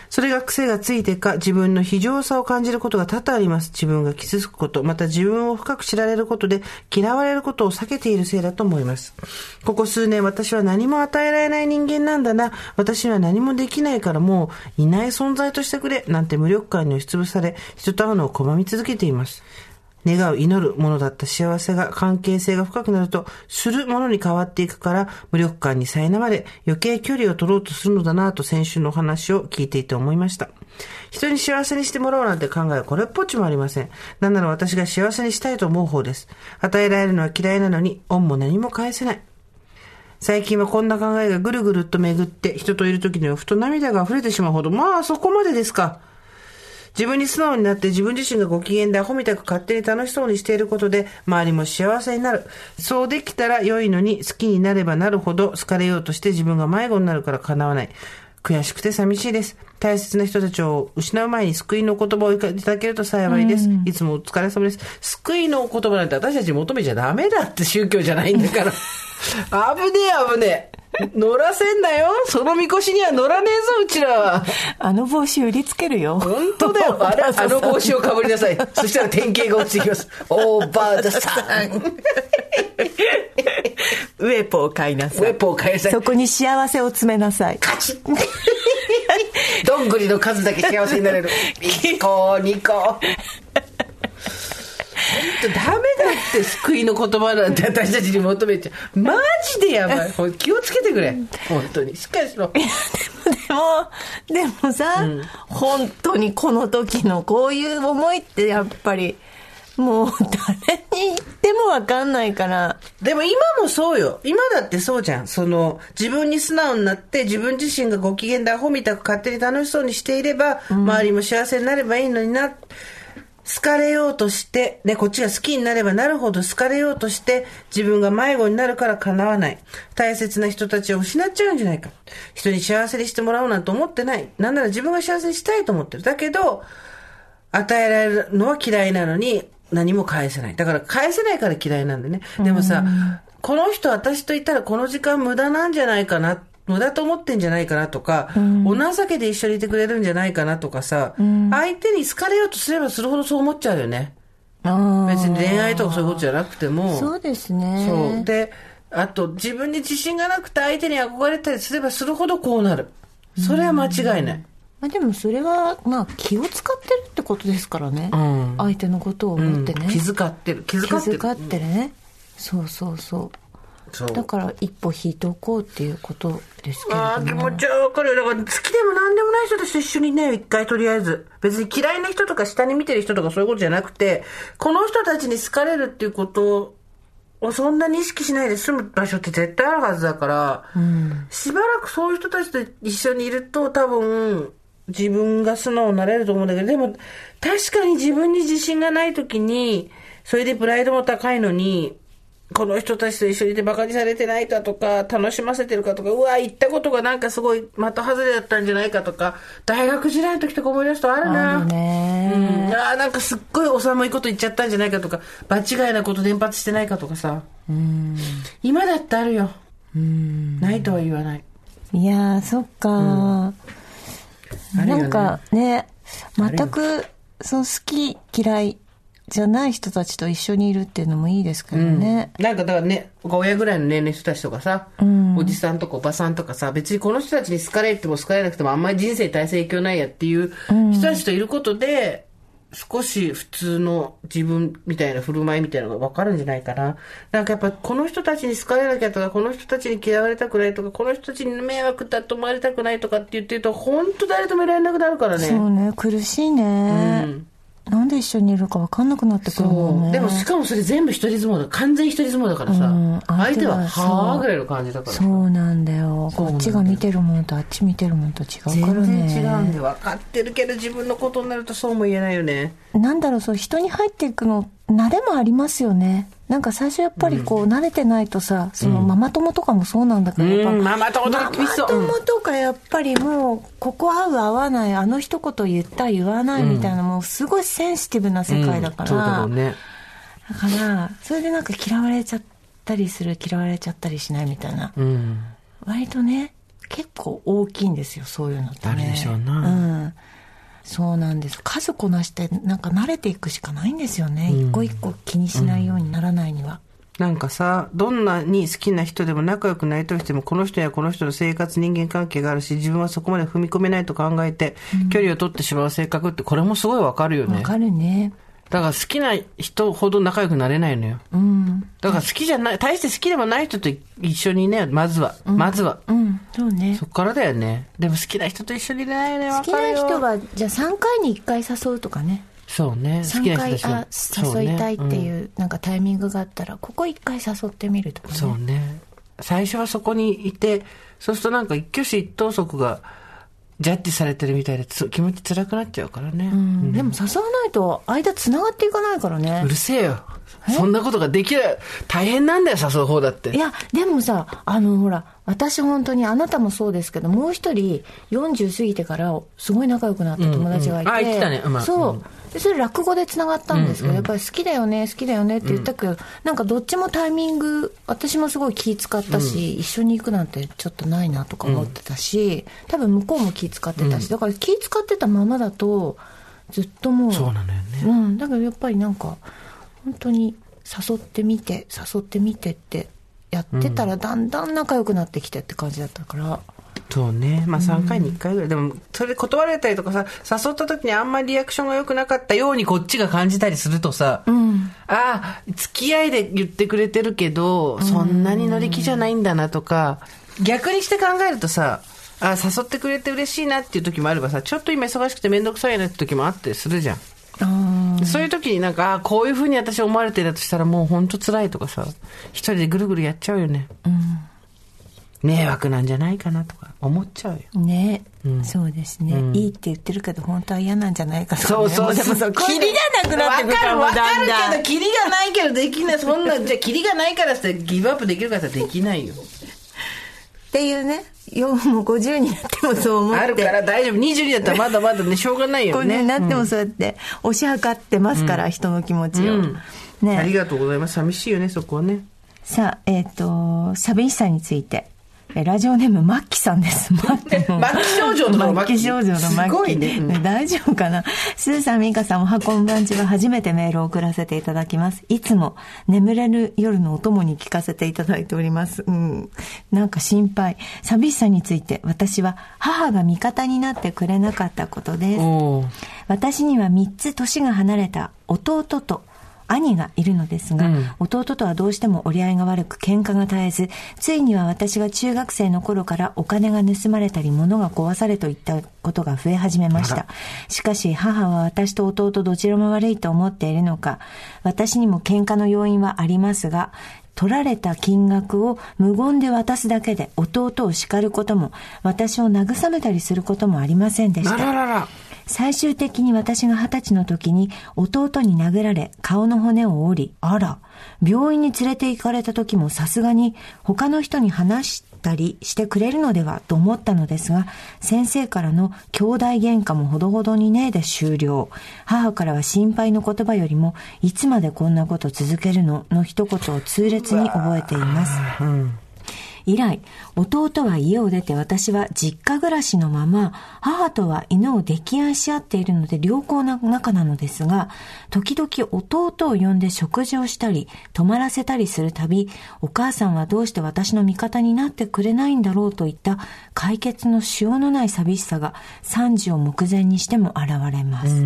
[SPEAKER 2] それが癖がついてか、自分の非常さを感じることが多々あります。自分が傷つくこと、また自分を深く知られることで、嫌われることを避けているせいだと思います。ここ数年、私は何も与えられない人間なんだな。私には何もできないからもう、いない存在としてくれ。なんて無力感に押しつぶされ、人と会うのを拒み続けています。願う、祈るものだった幸せが、関係性が深くなると、するものに変わっていくから、無力感に苛まれ、余計距離を取ろうとするのだなと先週のお話を聞いていて思いました。人に幸せにしてもらおうなんて考えはこれっぽっちもありません。なんなら私が幸せにしたいと思う方です。与えられるのは嫌いなのに、恩も何も返せない。最近はこんな考えがぐるぐるっと巡って、人といる時にはふと涙が溢れてしまうほど、まあそこまでですか。自分に素直になって自分自身がご機嫌でアホみたく勝手に楽しそうにしていることで周りも幸せになる。そうできたら良いのに好きになればなるほど好かれようとして自分が迷子になるから叶わない。悔しくて寂しいです。大切な人たちを失う前に救いの言葉をいただけると幸いです。いつもお疲れ様です。救いのお言葉なんて私たち求めちゃダメだって宗教じゃないんだから。危ねえ危ねえ。乗らせんなよ。そのみこしには乗らねえぞ、うちらは。
[SPEAKER 3] あの帽子売りつけるよ
[SPEAKER 2] 本当だよ。あれ、あの帽子をかぶりなさい。そしたら典型が落ちてきます。オーバーザさん。
[SPEAKER 3] ウェポを買いな
[SPEAKER 2] ウェポを買いなさい
[SPEAKER 3] そこに幸せを詰めなさい
[SPEAKER 2] カチッどんぐりの数だけ幸せになれる。1個、2個。本当ダメだって救いの言葉なんて私たちに求めちゃう。マジでやばい。気をつけてくれ。本当に。しっかりしろ。
[SPEAKER 3] でもでもさ、本当にこの時のこういう思いってやっぱりもう誰に言っても分かんないから
[SPEAKER 2] でも今もそうよ。今だってそうじゃん。その、自分に素直になって、自分自身がご機嫌でアホみたく勝手に楽しそうにしていれば、周りも幸せになればいいのにな。好かれようとして、ね、こっちが好きになればなるほど好かれようとして、自分が迷子になるから叶わない。大切な人たちを失っちゃうんじゃないか。人に幸せにしてもらおうなんて思ってない。なんなら自分が幸せにしたいと思ってる。だけど、与えられるのは嫌いなのに何も返せない。だから返せないから嫌いなんでね。でもさ、この人私といたらこの時間無駄なんじゃないかな。無駄と思ってんじゃないかなとか、お情けで一緒にいてくれるんじゃないかなとかさ、相手に好かれようとすればするほどそう思っちゃうよね。別に恋愛とかそういうことじゃなくても。
[SPEAKER 3] そうですね
[SPEAKER 2] そう。で、あと自分に自信がなくて相手に憧れたりすればするほどこうなる。それは間違いない。
[SPEAKER 3] まあ、でもそれはまあ気を使ってるってことですからね、
[SPEAKER 2] うん
[SPEAKER 3] 相手のことを思ってね、
[SPEAKER 2] うん気遣ってる。気
[SPEAKER 3] 気
[SPEAKER 2] 遣ってる。
[SPEAKER 3] 遣ってね、そうそうそう
[SPEAKER 2] そう
[SPEAKER 3] だから一歩引いておこうっていうことですけれ
[SPEAKER 2] ああ、気持ちはわかるよ。だから好きでも何でもない人たちと一緒にね、一回とりあえず。別に嫌いな人とか下に見てる人とかそういうことじゃなくて、この人たちに好かれるっていうことをそんなに意識しないで済む場所って絶対あるはずだから、しばらくそういう人たちと一緒にいると多分、自分が素直になれると思うんだけど、でも確かに自分に自信がない時に、それでプライドも高いのに、この人たちと一緒にいて馬鹿にされてないかとか、楽しませてるかとか、うわ、行ったことがなんかすごい的外れだったんじゃないかとか、大学時代の時とか思い出すとあるな。
[SPEAKER 3] あるね
[SPEAKER 2] うん、あーなんかすっごいお寒いこと言っちゃったんじゃないかとか、場違いなこと連発してないかとかさ。今だってあるよ。ないとは言わない。
[SPEAKER 3] いやー、そっか、
[SPEAKER 2] あるよね
[SPEAKER 3] なんかね、全く、その好き嫌いじゃない人たちと一緒にいるっていうのもいいですけどね。
[SPEAKER 2] なんかだからね、親ぐらいの年齢の人たちとかさ、おじさんとかおばさんとかさ、別にこの人たちに好かれても好かれなくてもあんまり人生に対する影響ないやっていう人たちといることで、少し普通の自分みたいな振る舞いみたいなのが分かるんじゃないかな。なんかやっぱこの人たちに好かれなきゃとか、この人たちに嫌われたくないとか、この人たちに迷惑だと思われたくないとかって言ってると、本当誰ともいられなくなるからね。
[SPEAKER 3] そうね、苦しいね、なんで一緒にいるか分かんなくなってくるもんね。
[SPEAKER 2] でもしかもそれ全部一人相撲だ。完全一人相撲だからさ。
[SPEAKER 3] うん
[SPEAKER 2] 相手は、はぁぐらいの感じだからさ。
[SPEAKER 3] そうなんだよ。
[SPEAKER 2] そうなんだよ
[SPEAKER 3] こっちが見てるものとあっち見てるものと違うからね。
[SPEAKER 2] 全然違うんで分かってるけど自分のことになるとそうも言えないよね
[SPEAKER 3] なんだろう、そう、人に入っていくの、慣れもありますよね。なんか最初やっぱりこう、慣れてないとさ、そのママ友とかもそうなんだけど、
[SPEAKER 2] うんママ友とか
[SPEAKER 3] ママ友とかやっぱりもう、ここ合う合わない、あの一言言った言わないみたいな、もうすごいセンシティブな世界だから、
[SPEAKER 2] だね。
[SPEAKER 3] だから、それでなんか嫌われちゃったりする、嫌われちゃったりしないみたいな。
[SPEAKER 2] うん。
[SPEAKER 3] 割とね結構大きいんですよそういうのってね。
[SPEAKER 2] あるでしょうな。
[SPEAKER 3] うんそうなんです。数こなしてなんか慣れていくしかないんですよね、一個一個気にしないようにならないには、
[SPEAKER 2] なんかさどんなに好きな人でも仲良くなりたいしてもこの人やこの人の生活人間関係があるし自分はそこまで踏み込めないと考えて、距離を取ってしまう性格ってこれもすごいわかるよね。
[SPEAKER 3] わかるね
[SPEAKER 2] だから好きな人ほど仲良くなれないのよ。
[SPEAKER 3] うん。
[SPEAKER 2] だから好きじゃない大して好きでもない人と一緒にねまずは、まずは。
[SPEAKER 3] うん。そうね。
[SPEAKER 2] そっからだよね。でも好きな人と一緒にいないよね。
[SPEAKER 3] 好きな人はじゃあ3回に1回誘うとかね。
[SPEAKER 2] そうね。好き
[SPEAKER 3] 3
[SPEAKER 2] な人
[SPEAKER 3] 回
[SPEAKER 2] たちと
[SPEAKER 3] あ誘いたいっていうなんかタイミングがあったらここ1回誘ってみるとかね。
[SPEAKER 2] そうね。最初はそこにいて、そうするとなんか一挙手一投足がジャッジされてるみたいでつ気持ち辛くなっちゃうからね。
[SPEAKER 3] うんでも誘わないと間つながっていかないからね
[SPEAKER 2] うるせえよ。そんなことができる。大変なんだよ、誘う方だって。
[SPEAKER 3] いや、でもさ、あの、ほら、私本当に、あなたもそうですけど、もう一人、40過ぎてから、すごい仲良くなった友達がいて。
[SPEAKER 2] うんうんあ言ってたねまあ
[SPEAKER 3] そう。
[SPEAKER 2] うん
[SPEAKER 3] で、それ落語で繋がったんですけど、やっぱり好きだよね、好きだよねって言ったけど、なんかどっちもタイミング、私もすごい気使ったし、一緒に行くなんてちょっとないなとか思ってたし、多分向こうも気使ってたし、だから気使ってたままだと、ずっともう、
[SPEAKER 2] そうなのよね。
[SPEAKER 3] うん、だけどやっぱりなんか本当に誘ってみて誘ってみてってやってたらだんだん仲良くなってきてって感じだったから、
[SPEAKER 2] そうね。まあ3回に1回ぐらい。でも、それで断られたりとかさ、誘った時にあんまりリアクションが良くなかったようにこっちが感じたりするとさ、
[SPEAKER 3] うん、
[SPEAKER 2] ああ、付き合いで言ってくれてるけど、そんなに乗り気じゃないんだなとか、逆にして考えるとさ、あ誘ってくれて嬉しいなっていう時もあればさ、ちょっと今忙しくてめんどくさいなって時もあったりするじゃん。
[SPEAKER 3] あ
[SPEAKER 2] そういう時になんか、ああ、こういう風に私思われてるとしたらもう本当辛いとかさ、一人でぐるぐるやっちゃうよね。迷惑なんじゃないかなとか思っちゃうよ。
[SPEAKER 3] ーね、そうですね、いいって言ってるけど本当は嫌なんじゃないかとか、ね、
[SPEAKER 2] そうそう
[SPEAKER 3] もでもそうキリがなくなってくるからもう
[SPEAKER 2] わかるわ
[SPEAKER 3] だんだ
[SPEAKER 2] るけど、キリがないけどできない。そんな、じゃあキリがないからってギブアップできるかってできないよ。
[SPEAKER 3] っていうね4も50になってもそう思って
[SPEAKER 2] あるから大丈夫。22だったらまだまだね、しょうがないよ
[SPEAKER 3] ね
[SPEAKER 2] ね。
[SPEAKER 3] なってもそうやって押し量ってますから、人の気持ちを、
[SPEAKER 2] うん
[SPEAKER 3] ね
[SPEAKER 2] ありがとうございます。寂しいよね、そこはね。
[SPEAKER 3] さあ、えっ、と、寂しさについて。えラジオネーム、マッキさんです。マッキ
[SPEAKER 2] 末期症状の
[SPEAKER 3] マッキ症状のマッキ。
[SPEAKER 2] すごいねうん
[SPEAKER 3] 大丈夫かな？スーさん、ミカさん、おはこんばんちは初めてメールを送らせていただきます。いつも眠れる夜のお供に聞かせていただいております。うん。なんか心配。寂しさについて、私は母が味方になってくれなかったことです。私には3つ年が離れた弟と兄がいるのですが、
[SPEAKER 2] うん
[SPEAKER 3] 弟とはどうしても折り合いが悪く喧嘩が絶えず、ついには私が中学生の頃からお金が盗まれたり物が壊されといったことが増え始めました。しかし母は私と弟どちらも悪いと思っているのか、私にも喧嘩の要因はありますが、取られた金額を無言で渡すだけで弟を叱ることも、私を慰めたりすることもありませんでした。
[SPEAKER 2] あららら。
[SPEAKER 3] 最終的に私が二十歳の時に弟に殴られ顔の骨を折り、あら、病院に連れて行かれた時もさすがに他の人に話したりしてくれるのではと思ったのですが、先生からの兄弟喧嘩もほどほどにねえで終了。母からは心配の言葉よりも、いつまでこんなこと続けるの？の一言を痛烈に覚えています。以来、弟は家を出て私は実家暮らしのまま、母とは犬を溺愛し合っているので良好な仲なのですが、時々弟を呼んで食事をしたり、泊まらせたりするたび、お母さんはどうして私の味方になってくれないんだろうといった解決のしようのない寂しさが惨事を目前にしても現れます。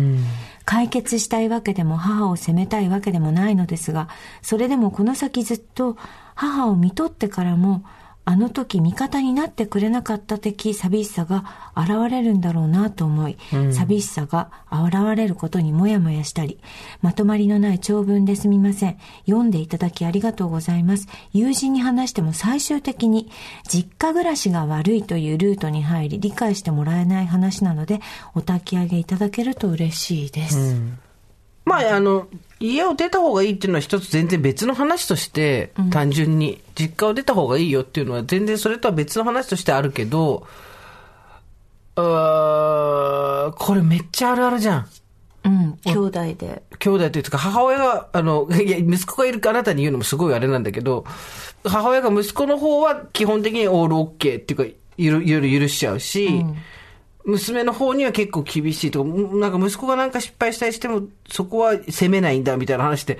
[SPEAKER 3] 解決したいわけでも母を責めたいわけでもないのですが、それでもこの先ずっと母を見とってからも、あの時味方になってくれなかった的寂しさが現れるんだろうなと思い、寂しさが現れることにもやもやしたり、まとまりのない長文ですみません。読んでいただきありがとうございます。友人に話しても最終的に実家暮らしが悪いというルートに入り理解してもらえない話なのでお焚き上げいただけると嬉しいです。
[SPEAKER 2] まあ、あの、家を出た方がいいっていうのは一つ全然別の話として、単純に、実家を出た方がいいよっていうのは全然それとは別の話としてあるけど、あーこれめっちゃあるあるじゃん。
[SPEAKER 3] うん、兄弟で。
[SPEAKER 2] 兄弟というか、母親が、あの、いや、息子がいるあなたに言うのもすごいあれなんだけど、母親が息子の方は基本的にオールオッケーっていうか、いろいろ許しちゃうし、娘の方には結構厳しいとか、なんか息子がなんか失敗したりしても、そこは責めないんだみたいな話って、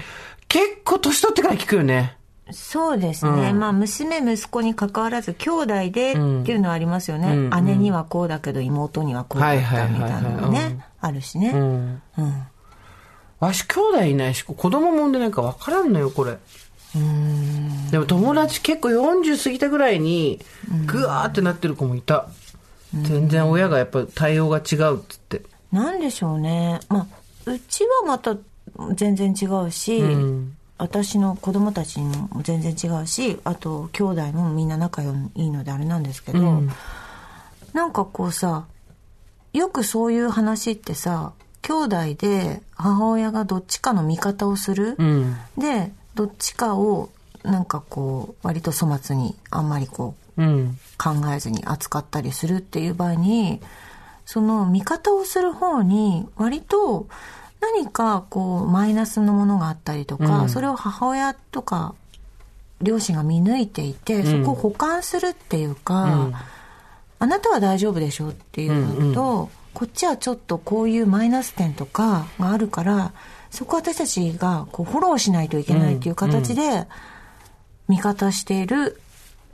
[SPEAKER 2] 結構年取ってから聞くよね。
[SPEAKER 3] そうですね。まあ、娘、息子に関わらず、兄弟でっていうのはありますよね。姉にはこうだけど、妹にはこうだったみたいなのね、あるしね。
[SPEAKER 2] うん。
[SPEAKER 3] うん。
[SPEAKER 2] わし兄弟いないし、子供も産んでないから分からんのよ、これ。でも友達結構40過ぎたぐらいに、ぐわーってなってる子もいた。全然親がやっぱ対応が違うっつって。
[SPEAKER 3] なんでしょうね。まあ、うちはまた全然違うし、
[SPEAKER 2] ん
[SPEAKER 3] 私の子供たちも全然違うし、あと、兄弟もみんな仲良いのであれなんですけど、
[SPEAKER 2] うん
[SPEAKER 3] なんかこうさ、よくそういう話ってさ、兄弟で母親がどっちかの味方をする。
[SPEAKER 2] うん。
[SPEAKER 3] で、どっちかを、なんかこう、割と粗末に、あんまりこう、
[SPEAKER 2] うん。
[SPEAKER 3] 考えずに扱ったりするっていう場合に、その味方をする方に、割と何かこう、マイナスのものがあったりとか、
[SPEAKER 2] うん。
[SPEAKER 3] それを母親とか、両親が見抜いていて、そこを補完するっていうか、
[SPEAKER 2] うん。
[SPEAKER 3] あなたは大丈夫でしょっていうのと、こっちはちょっとこういうマイナス点とかがあるから、そこは私たちがこうフォローしないといけないっていう形で、味方している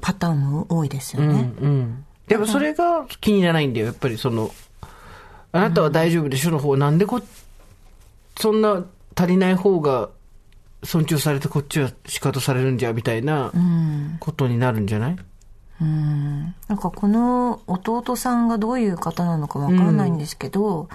[SPEAKER 3] パターンも多いですよ
[SPEAKER 2] うん。
[SPEAKER 3] ね。
[SPEAKER 2] うん。でもそれが気にならないんだよ。やっぱりその、あなたは大丈夫でしょの方、なんでこ、そんな足りない方が尊重されてこっちは仕方されるんじゃ、みたいなことになるんじゃない？
[SPEAKER 3] うんなんかこの弟さんがどういう方なのかわからないんですけど、やっ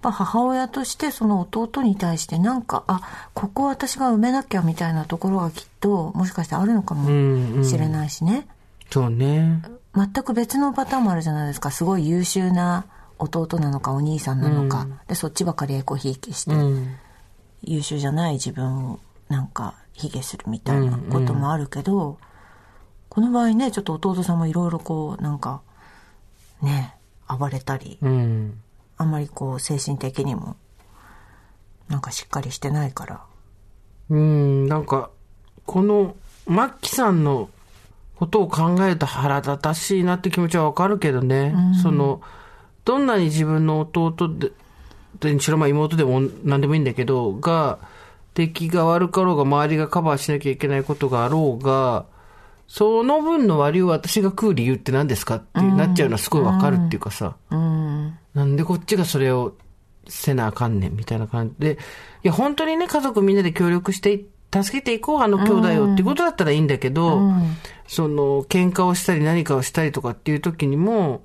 [SPEAKER 3] ぱ母親としてその弟に対してなんか、あ、ここ私が埋めなきゃみたいなところがきっともしかしてあるのかも
[SPEAKER 2] うんうん
[SPEAKER 3] しれないしね。
[SPEAKER 2] そうね。
[SPEAKER 3] 全く別のパターンもあるじゃないですか。すごい優秀な弟なのかお兄さんなのか。で、そっちばかりエコひいきして、
[SPEAKER 2] うん。
[SPEAKER 3] 優秀じゃない自分をなんか卑下するみたいなこともあるけど、この場合ね、ちょっと弟さんもいろいろこう、なんか、ね、暴れたり、
[SPEAKER 2] うん。
[SPEAKER 3] あんまりこう、精神的にも、なんかしっかりしてないから。
[SPEAKER 2] うん、なんか、この、マッキさんのことを考えると腹立たしいなって気持ちはわかるけどね。その、どんなに自分の弟で、でにしろまあ妹でも何でもいいんだけど、が、出来が悪かろうが周りがカバーしなきゃいけないことがあろうが、その分の割を私が食う理由って何ですかってなっちゃうのはすごいわかるっていうかさ。なんでこっちがそれをせなあかんねんみたいな感じで。いや、本当にね、家族みんなで協力して、助けていこう、あの兄弟をっていうことだったらいいんだけど、その、喧嘩をしたり何かをしたりとかっていう時にも、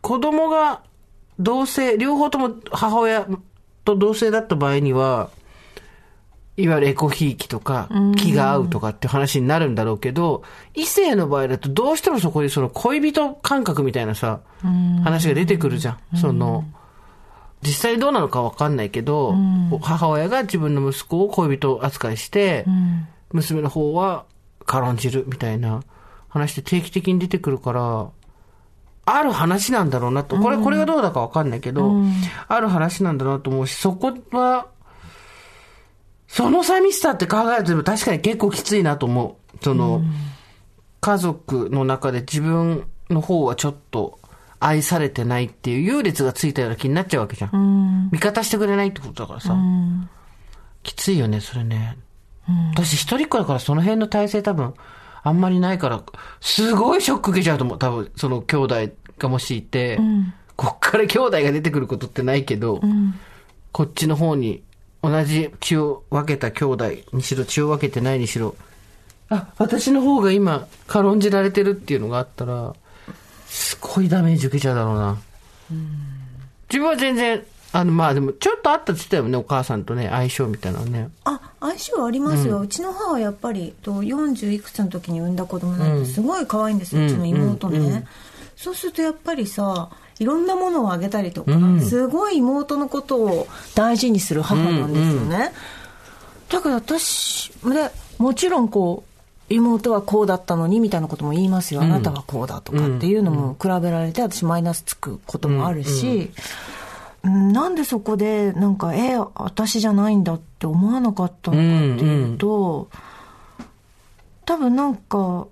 [SPEAKER 2] 子供が同性、両方とも母親と同性だった場合には、いわゆるエコひいきとか、気が合うとかっていう話になるんだろうけど、異性の場合だとどうしてもそこにその恋人感覚みたいなさ、話が出てくるじゃん。その、実際どうなのかわかんないけど、母親が自分の息子を恋人扱いして、娘の方は軽んじるみたいな話で定期的に出てくるから、ある話なんだろうなと。これ、これがどうだかわかんないけど、ある話なんだろうなと思うし、そこは、その寂しさって考えると確かに結構きついなと思う。その、家族の中で自分の方はちょっと愛されてないっていう優劣がついたような気になっちゃうわけじゃん。味方してくれないってことだからさ。きついよね、それね。私一人っ子だからその辺の体制多分あんまりないから、すごいショック受けちゃうと思う。多分その兄弟がもしいて、こっから兄弟が出てくることってないけど、こっちの方に同じ血を分けた兄弟にしろ、血を分けてないにしろ、あ、私の方が今、軽んじられてるっていうのがあったら、すごいダメージ受けちゃうだろうな。自分は全然、あの、まあでも、ちょっとあったって言ってたよね、お母さんとね、相性みたいなのね。
[SPEAKER 3] あ相性ありますよ、うちの母はやっぱりと40いくつの時に産んだ子供なんですごい可愛いんですよ、うちの妹ね、そうするとやっぱりさいろんなものをあげたりとか、すごい妹のことを大事にする母なんですよね、だから私でもちろんこう妹はこうだったのにみたいなことも言いますよ、あなたはこうだとかっていうのも比べられて私マイナスつくこともあるし、うんなんでそこでなんかえ私じゃないんだって思わなかったのかっていうと、多分なんか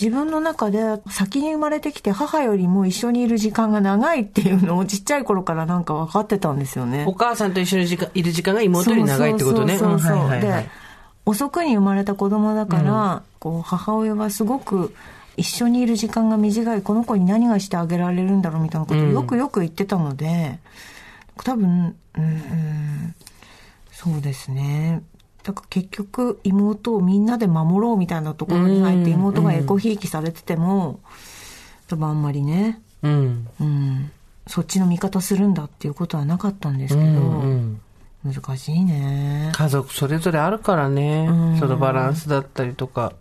[SPEAKER 3] 自分の中で先に生まれてきて母よりも一緒にいる時間が長いっていうのをちっちゃい頃からなんか分かってたんですよね。
[SPEAKER 2] お母さんと一緒に時間いる時間が妹より長いってことね。
[SPEAKER 3] そうそうで遅くに生まれた子供だから、こう母親はすごく一緒にいる時間が短い。この子に何がしてあげられるんだろうみたいなことをよくよく言ってたので、多分うんうん。そうですねだから結局妹をみんなで守ろうみたいなところに入って妹がエコひいきされてても多分あんまりね、
[SPEAKER 2] うん。
[SPEAKER 3] うん、そっちの味方するんだっていうことはなかったんですけど、
[SPEAKER 2] うん。
[SPEAKER 3] 難しいね
[SPEAKER 2] 家族それぞれあるからね。そのバランスだったりとか。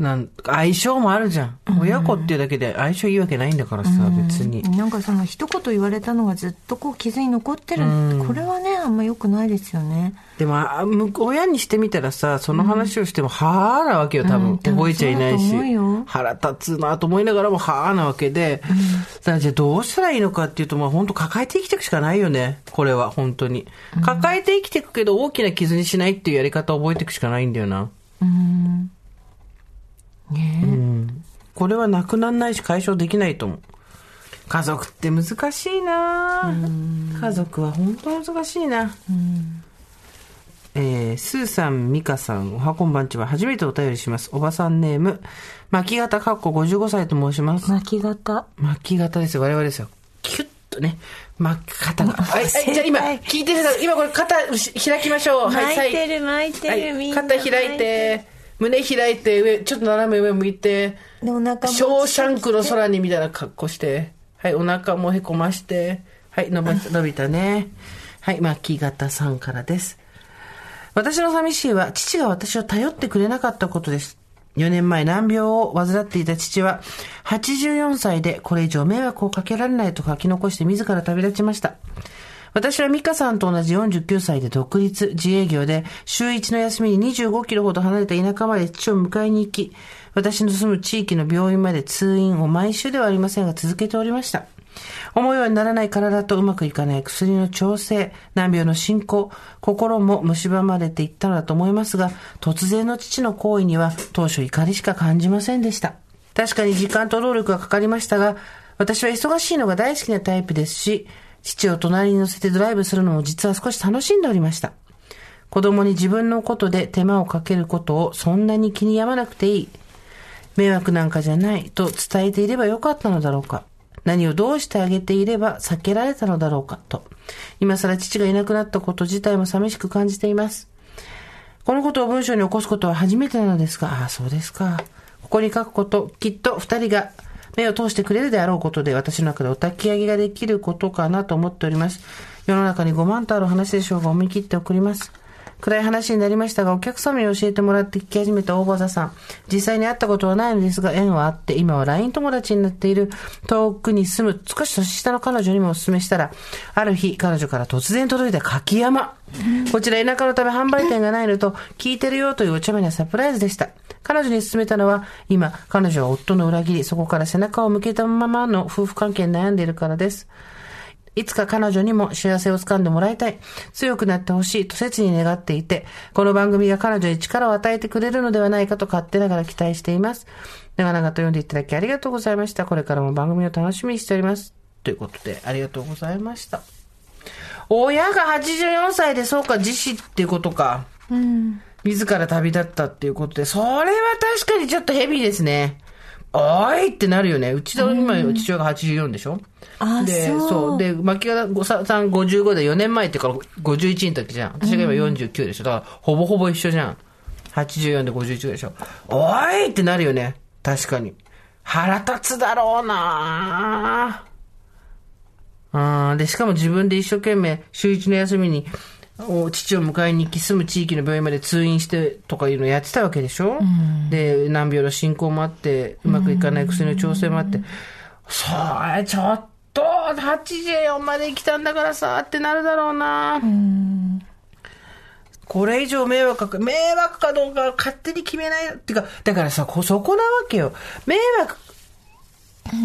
[SPEAKER 2] なん相性もあるじゃん。親子っていうだけで相性いいわけないんだからさ、別に。
[SPEAKER 3] なんかその一言言われたのがずっとこう傷に残ってる、これはねあんま良くないですよね
[SPEAKER 2] でも、あむ親にしてみたらさ、その話をしても、はぁなわけよ、多分。
[SPEAKER 3] うん
[SPEAKER 2] 覚えちゃいないし。腹立つなと思いながらも、はぁなわけで。だからじゃあどうしたらいいのかっていうと、まあ本当抱えて生きていくしかないよね。これは、本当に。抱えて生きていくけど、大きな傷にしないっていうやり方を覚えていくしかないんだよな。
[SPEAKER 3] うんねえ
[SPEAKER 2] これはなくならないし解消できないと思う。家族って難しいな家族は本当難しいな。えー、スーさん、ミカさん、おはこんばんちは初めてお便りします。おばさんネーム、巻き型かっこ55歳と申します。
[SPEAKER 3] 巻き型？
[SPEAKER 2] 巻き型ですよ、我々ですよ。キュッとね、巻き方が。はい、はい、じゃあ今、聞いてる方、今これ肩し開きましょう。はい、
[SPEAKER 3] 巻いてる巻いてる、
[SPEAKER 2] はい、肩開いて、胸開いて、上、ちょっと斜め上向いて、
[SPEAKER 3] でお腹も
[SPEAKER 2] ショーシャンクの空にみたいな格好して、はい、お腹もへこまして、はい、伸びたね。はい、巻き型さんからです。私の寂しいは、父が私を頼ってくれなかったことです。4年前難病を患っていた父は、84歳でこれ以上迷惑をかけられないと書き残して自ら旅立ちました。私は美香さんと同じ49歳で独立、自営業で、週1の休みに25キロほど離れた田舎まで父を迎えに行き、私の住む地域の病院まで通院を毎週ではありませんが続けておりました。思うようにならない体とうまくいかない薬の調整、難病の進行、心も蝕まれていったのだと思いますが、突然の父の行為には当初怒りしか感じませんでした。確かに時間と労力がかかりましたが、私は忙しいのが大好きなタイプですし、父を隣に乗せてドライブするのも実は少し楽しんでおりました。子供に自分のことで手間をかけることをそんなに気に病まなくていい。迷惑なんかじゃないと伝えていればよかったのだろうか。何をどうしてあげていれば避けられたのだろうかと。今更父がいなくなったこと自体も寂しく感じています。このことを文章に起こすことは初めてなのですが、ああ、そうですか。ここに書くこと、きっと二人が目を通してくれるであろうことで、私の中でお焚き上げができることかなと思っております。世の中に5万とある話でしょうが、思い切って送ります。暗い話になりましたが、お客様に教えてもらって聞き始めた大場さん。実際に会ったことはないのですが、縁はあって、今は LINE 友達になっている遠くに住む少し年下の彼女にもお勧めしたら、ある日、彼女から突然届いた柿山。こちら田舎のため販売店がないのと、聞いてるよというお茶目なサプライズでした。彼女に勧めたのは、今、彼女は夫の裏切り、そこから背中を向けたままの夫婦関係に悩んでいるからです。いつか彼女にも幸せをつかんでもらいたい。強くなってほしいと切に願っていて、この番組が彼女に力を与えてくれるのではないかと勝手ながら期待しています。長々と読んでいただきありがとうございました。これからも番組を楽しみにしております。ということで、ありがとうございました。親が84歳でそうか、自死っていうことか。自ら旅立ったっていうことで、それは確かにちょっとヘビーですね。おいってなるよね。うちの今、父親が84でしょ？
[SPEAKER 3] あ
[SPEAKER 2] で、
[SPEAKER 3] そう
[SPEAKER 2] そう。で、牧方さん55で4年前ってから51の時じゃん。私が今49でしょ。だから、ほぼほぼ一緒じゃん。84で51でしょ。おいってなるよね。確かに。腹立つだろうなうん。で、しかも自分で一生懸命、週一の休みに、お父を迎えに行き、住む地域の病院まで通院してとかいうのやってたわけでしょ、で、難病の進行もあって、うまくいかない薬の調整もあって、それ、ちょっと、84まで来たんだからさ、ってなるだろうな。これ以上迷惑か、迷惑かどうかは勝手に決めないよ。っていうか、だからさ、こそこなわけよ。迷惑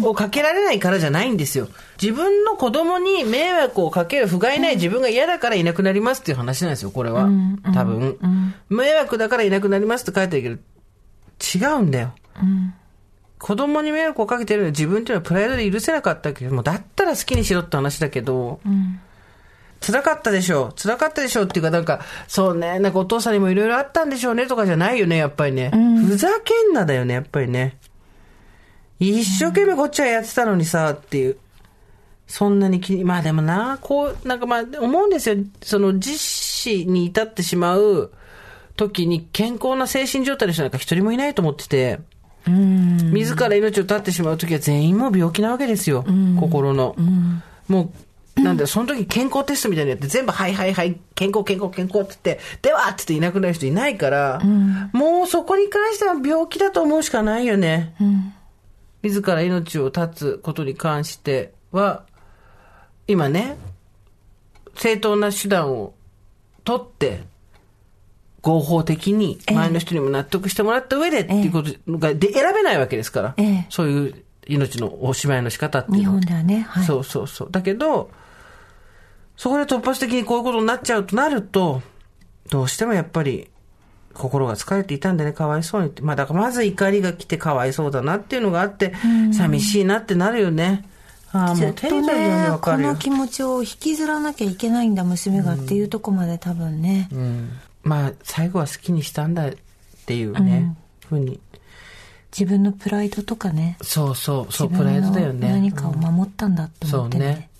[SPEAKER 2] をかけられないからじゃないんですよ。自分の子供に迷惑をかける不甲斐ない自分が嫌だからいなくなりますっていう話なんですよ、これは。多分。迷惑だからいなくなりますって書いてあるけど、違うんだよ。子供に迷惑をかけてるのは自分っていうのはプライドで許せなかったけども、だったら好きにしろって話だけど、辛かったでしょう。辛かったでしょうっていうか、なんか、そうね、なんかお父さんにもいろいろあったんでしょうねとかじゃないよね、やっぱりね。ふざけんなだよね、やっぱりね。一生懸命こっちはやってたのにさ、っていう。そんなに気に、まあでもな、こう、なんかまあ思うんですよ。その実死に至ってしまう時に健康な精神状態の人なんか一人もいないと思ってて。自ら命を絶ってしまう時は全員もう病気なわけですよ。心の。もう、なんだよ、その時健康テストみたいなのやって全部、はいはいはい、健康健康健康って言って、ではって言っていなくなる人いないから、もうそこに関しては病気だと思うしかないよね。自ら命を絶つことに関しては、今ね、正当な手段を取って、合法的に前の人にも納得してもらった上でっていうことがで選べないわけですから、
[SPEAKER 3] ええ
[SPEAKER 2] そういう命のおしまいの仕方っていうのは
[SPEAKER 3] 日本ではね、はい。
[SPEAKER 2] そうそうそう。だけど、そこで突発的にこういうことになっちゃうとなると、どうしてもやっぱり、心が疲れていたんでね、かわいそうにって。まあだからまず怒りが来てかわいそうだなっていうのがあって、寂しいなってなるよね。ああ、もう
[SPEAKER 3] ずっと
[SPEAKER 2] テレビで
[SPEAKER 3] ね
[SPEAKER 2] わかるよ
[SPEAKER 3] この。気持ちを引きずらなきゃいけないんだ娘がっていうとこまで多分ね、
[SPEAKER 2] うん。まあ、最後は好きにしたんだっていうね、ふうに。
[SPEAKER 3] 自分のプライドとかね
[SPEAKER 2] そうそう、そう、
[SPEAKER 3] 自
[SPEAKER 2] プライドだよね。
[SPEAKER 3] 何かを守ったんだと
[SPEAKER 2] そう
[SPEAKER 3] 思ってね,、
[SPEAKER 2] ね。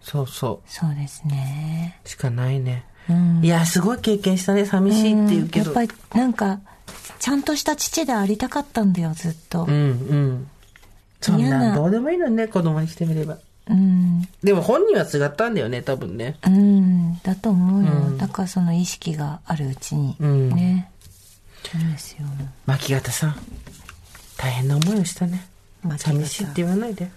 [SPEAKER 2] そうそ
[SPEAKER 3] そうですね
[SPEAKER 2] う。しかないね。
[SPEAKER 3] うん
[SPEAKER 2] いや、すごい経験したね。寂しいって言うけど。
[SPEAKER 3] やっぱりなんかちゃんとした父でありたかったんだよずっと
[SPEAKER 2] うんうん。そん
[SPEAKER 3] 嫌な
[SPEAKER 2] どうでもいいのにね、子供にしてみれば。
[SPEAKER 3] うん
[SPEAKER 2] でも本人は違ったんだよね、多分ね。
[SPEAKER 3] うんだと思うよ、だからその意識があるうちに、
[SPEAKER 2] うん
[SPEAKER 3] ねそうですよ
[SPEAKER 2] 牧方さん、大変な思いをしたね。寂しいって言わないで。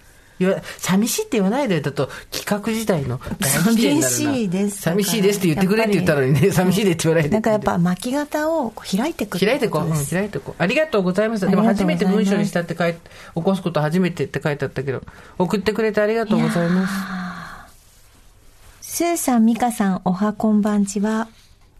[SPEAKER 2] 寂しいって言わないでだと企画時代の
[SPEAKER 3] 寂しいです
[SPEAKER 2] 寂しいですって言ってくれって言ったのにね、寂しいでって言わないで。
[SPEAKER 3] なんかやっぱ巻き型を開いていくって
[SPEAKER 2] 開いてこう、うん、開いてこう。ありがとうございます。でも初めて文章にしたって書いて、起こすこと初めてって書いてあったけど、送ってくれてありがとうございます。
[SPEAKER 3] スーさん、ミカさん、おはこんばんちは。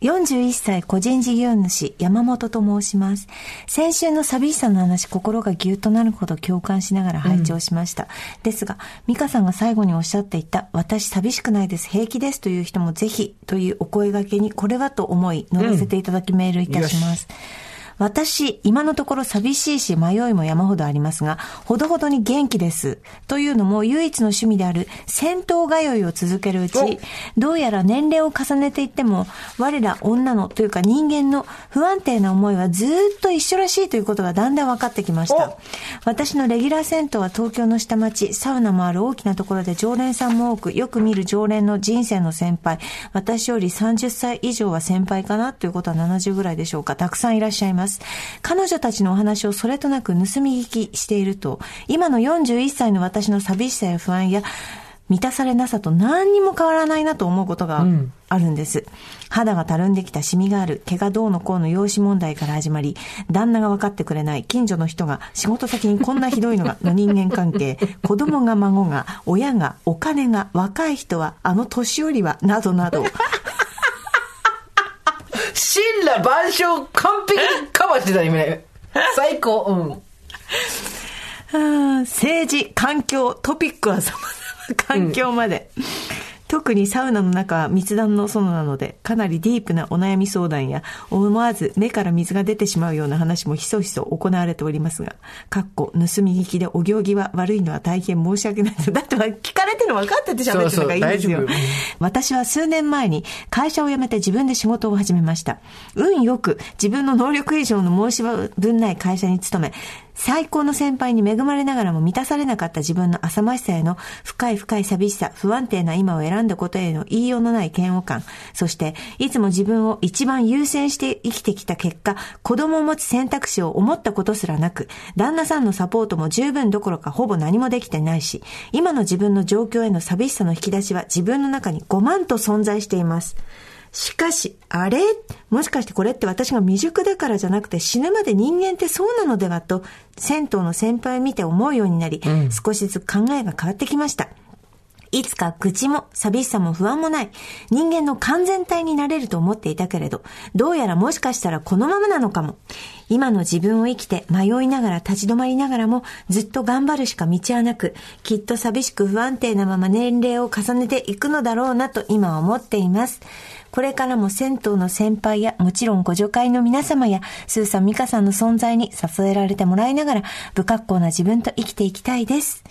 [SPEAKER 3] 41歳個人事業主山本と申します。先週の寂しさの話、心がぎゅっとなるほど共感しながら拝聴しました。ですが、美香さんが最後におっしゃっていた、私寂しくないです、平気ですという人もぜひというお声掛けに、これはと思い、乗らせていただきメールいたします。私、今のところ寂しいし迷いも山ほどありますが、ほどほどに元気です。というのも唯一の趣味である戦闘通いを続けるうち、どうやら年齢を重ねていっても、我ら女のというか人間の不安定な思いはずーっと一緒らしいということがだんだん分かってきました。私のレギュラー銭湯は東京の下町、サウナもある大きなところで常連さんも多く、よく見る常連の人生の先輩、私より30歳以上は先輩かなということは70ぐらいでしょうか。たくさんいらっしゃいます。彼女たちのお話をそれとなく盗み聞きしていると、今の41歳の私の寂しさや不安や、満たされなさと何にも変わらないなと思うことがあるんです。肌がたるんできたシミがある、毛がどうのこうの容姿問題から始まり、旦那が分かってくれない、近所の人が、仕事先にこんなひどいのが、の人間関係、子供が孫が、親が、お金が、若い人は、あの年寄りは、などなど。
[SPEAKER 2] 神羅万象完璧にカバーしてた今ね。最高。うん。
[SPEAKER 3] 政治、環境、トピックは様々、環境まで。特にサウナの中は密談の園なので、かなりディープなお悩み相談や、思わず目から水が出てしまうような話もひそひそ行われておりますが、かっこ、盗み聞きでお行儀は悪いのは大変申し訳ないと。だって聞かれてるの分かってて喋ってるのがいいんですよ。私は数年前に会社を辞めて自分で仕事を始めました。運よく自分の能力以上の申し分ない会社に勤め、最高の先輩に恵まれながらも満たされなかった自分の浅ましさへの深い深い寂しさ、不安定な今を選んだことへの言いようのない嫌悪感、そしていつも自分を一番優先して生きてきた結果、子供を持つ選択肢を思ったことすらなく、旦那さんのサポートも十分どころかほぼ何もできてないし、今の自分の状況への寂しさの引き出しは自分の中に5万と存在しています。しかし、あれ？もしかしてこれって私が未熟だからじゃなくて死ぬまで人間ってそうなのではと、銭湯の先輩を見て思うようになり、少しずつ考えが変わってきました。いつか愚痴も寂しさも不安もない人間の完全体になれると思っていたけれど、どうやらもしかしたらこのままなのかも。今の自分を生きて迷いながら立ち止まりながらもずっと頑張るしか道はなく、きっと寂しく不安定なまま年齢を重ねていくのだろうなと今思っています。これからも銭湯の先輩やもちろんご助会の皆様やスーさん、ミカさんの存在に支えられてもらいながら不格好な自分と生きていきたいです。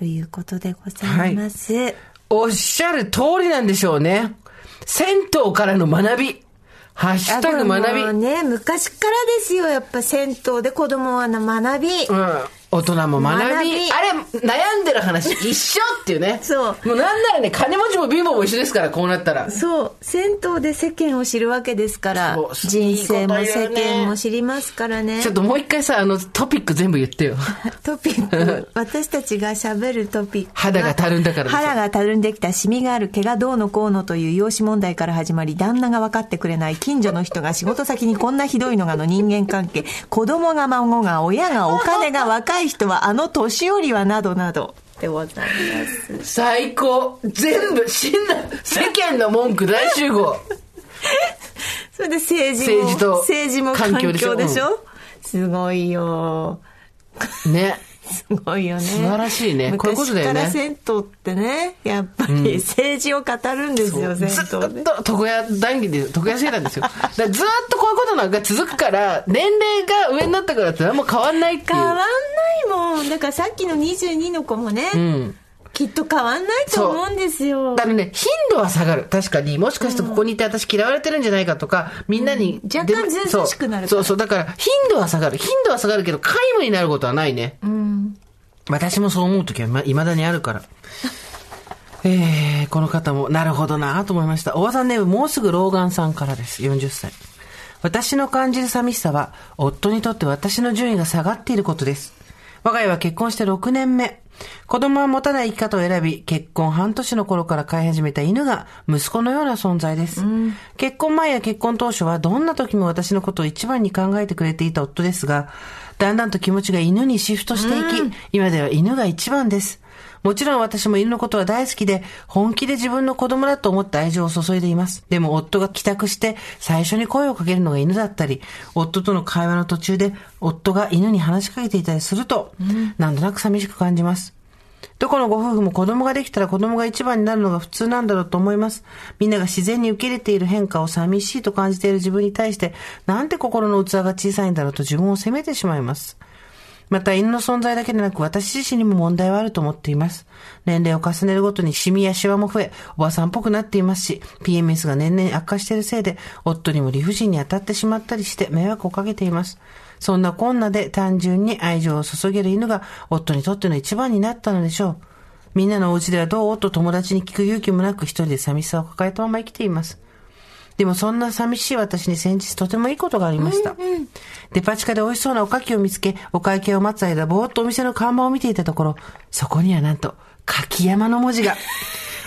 [SPEAKER 3] ということでございます。
[SPEAKER 2] おっしゃる通りなんでしょうね。銭湯からの学び。ハッシュタグ学び。
[SPEAKER 3] ね、昔からですよ。やっぱ銭湯で子供はな学び。
[SPEAKER 2] うん。大人も学び。あれ、悩んでる話一緒っていうね。
[SPEAKER 3] そう
[SPEAKER 2] もうなんならね、金持ちも貧乏も一緒ですから、こうなったら。
[SPEAKER 3] そう。銭湯で世間を知るわけですから人生も世間も知りますからね
[SPEAKER 2] ちょっ。ともう一回さ、あの、トピック全部言ってよ。
[SPEAKER 3] トピック、私たちが喋るトピック。
[SPEAKER 2] 肌がたるんだから
[SPEAKER 3] 肌がたるんできたシミがある毛がどうのこうのという容姿問題から始まり、旦那が分かってくれない近所の人が仕事先にこんなひどいのがの人間関係、子供が孫が親がお金が若い人はあの年寄りはなどなどでございます。
[SPEAKER 2] 最高。全部、死んだ。世間の文句大集合。
[SPEAKER 3] それで政治も、
[SPEAKER 2] 政治と
[SPEAKER 3] 政治も環境
[SPEAKER 2] でしょ
[SPEAKER 3] でしょ、すごいよ。
[SPEAKER 2] ね。
[SPEAKER 3] すごいよね。
[SPEAKER 2] 素晴らしいねこういうことだよね
[SPEAKER 3] 昔から銭湯ってね、やっぱり政治を語るんですよ、
[SPEAKER 2] ず
[SPEAKER 3] 銭湯で
[SPEAKER 2] っ。と床屋談義で、床屋生なんですよ。ずっとこういうことなんか続くから、年齢が上になったからって何も変わんないっていう。
[SPEAKER 3] 変わんないもん。だからさっきの22の子もね、
[SPEAKER 2] ん
[SPEAKER 3] きっと変わんないと思うんですよ。
[SPEAKER 2] だからね、頻度は下がる。確かに。もしかしてここにいて私嫌われてるんじゃないかとか、みんなに。
[SPEAKER 3] うん若干
[SPEAKER 2] で
[SPEAKER 3] ずうしくなる
[SPEAKER 2] そうそうそう。だから、頻度は下がる。頻度は下がるけど、皆無になることはないね。
[SPEAKER 3] うん。
[SPEAKER 2] 私もそう思うときはま未だにあるから。えー、この方も、なるほどなと思いました。おばさんネーム、もうすぐ老眼さんからです。40歳。私の感じる寂しさは、夫にとって私の順位が下がっていることです。我が家は結婚して6年目。子供は持たない生き方を選び、結婚半年の頃から飼い始めた犬が息子のような存在です。結婚前や結婚当初はどんな時も私のことを一番に考えてくれていた夫ですが、だんだんと気持ちが犬にシフトしていき、今では犬が一番です。もちろん私も犬のことは大好きで、本気で自分の子供だと思って愛情を注いでいます。でも夫が帰宅して最初に声をかけるのが犬だったり、夫との会話の途中で夫が犬に話しかけていたりすると、なんとなく寂しく感じます。どこのご夫婦も子供ができたら子供が一番になるのが普通なんだろうと思います。みんなが自然に受け入れている変化を寂しいと感じている自分に対して、なんて心の器が小さいんだろうと自分を責めてしまいます。また犬の存在だけでなく私自身にも問題はあると思っています。年齢を重ねるごとにシミやシワも増え、おばさんっぽくなっていますし、PMS が年々悪化しているせいで、夫にも理不尽に当たってしまったりして迷惑をかけています。そんなこんなで単純に愛情を注げる犬が夫にとっての一番になったのでしょう。みんなのお家ではどうと友達に聞く勇気もなく一人で寂しさを抱えたまま生きています。でもそんな寂しい私に先日とてもいいことがありました。デパ地下で美味しそうなおかきを見つけ、お会計を待つ間、ぼーっとお店の看板を見ていたところ、そこにはなんと、柿山の文字が。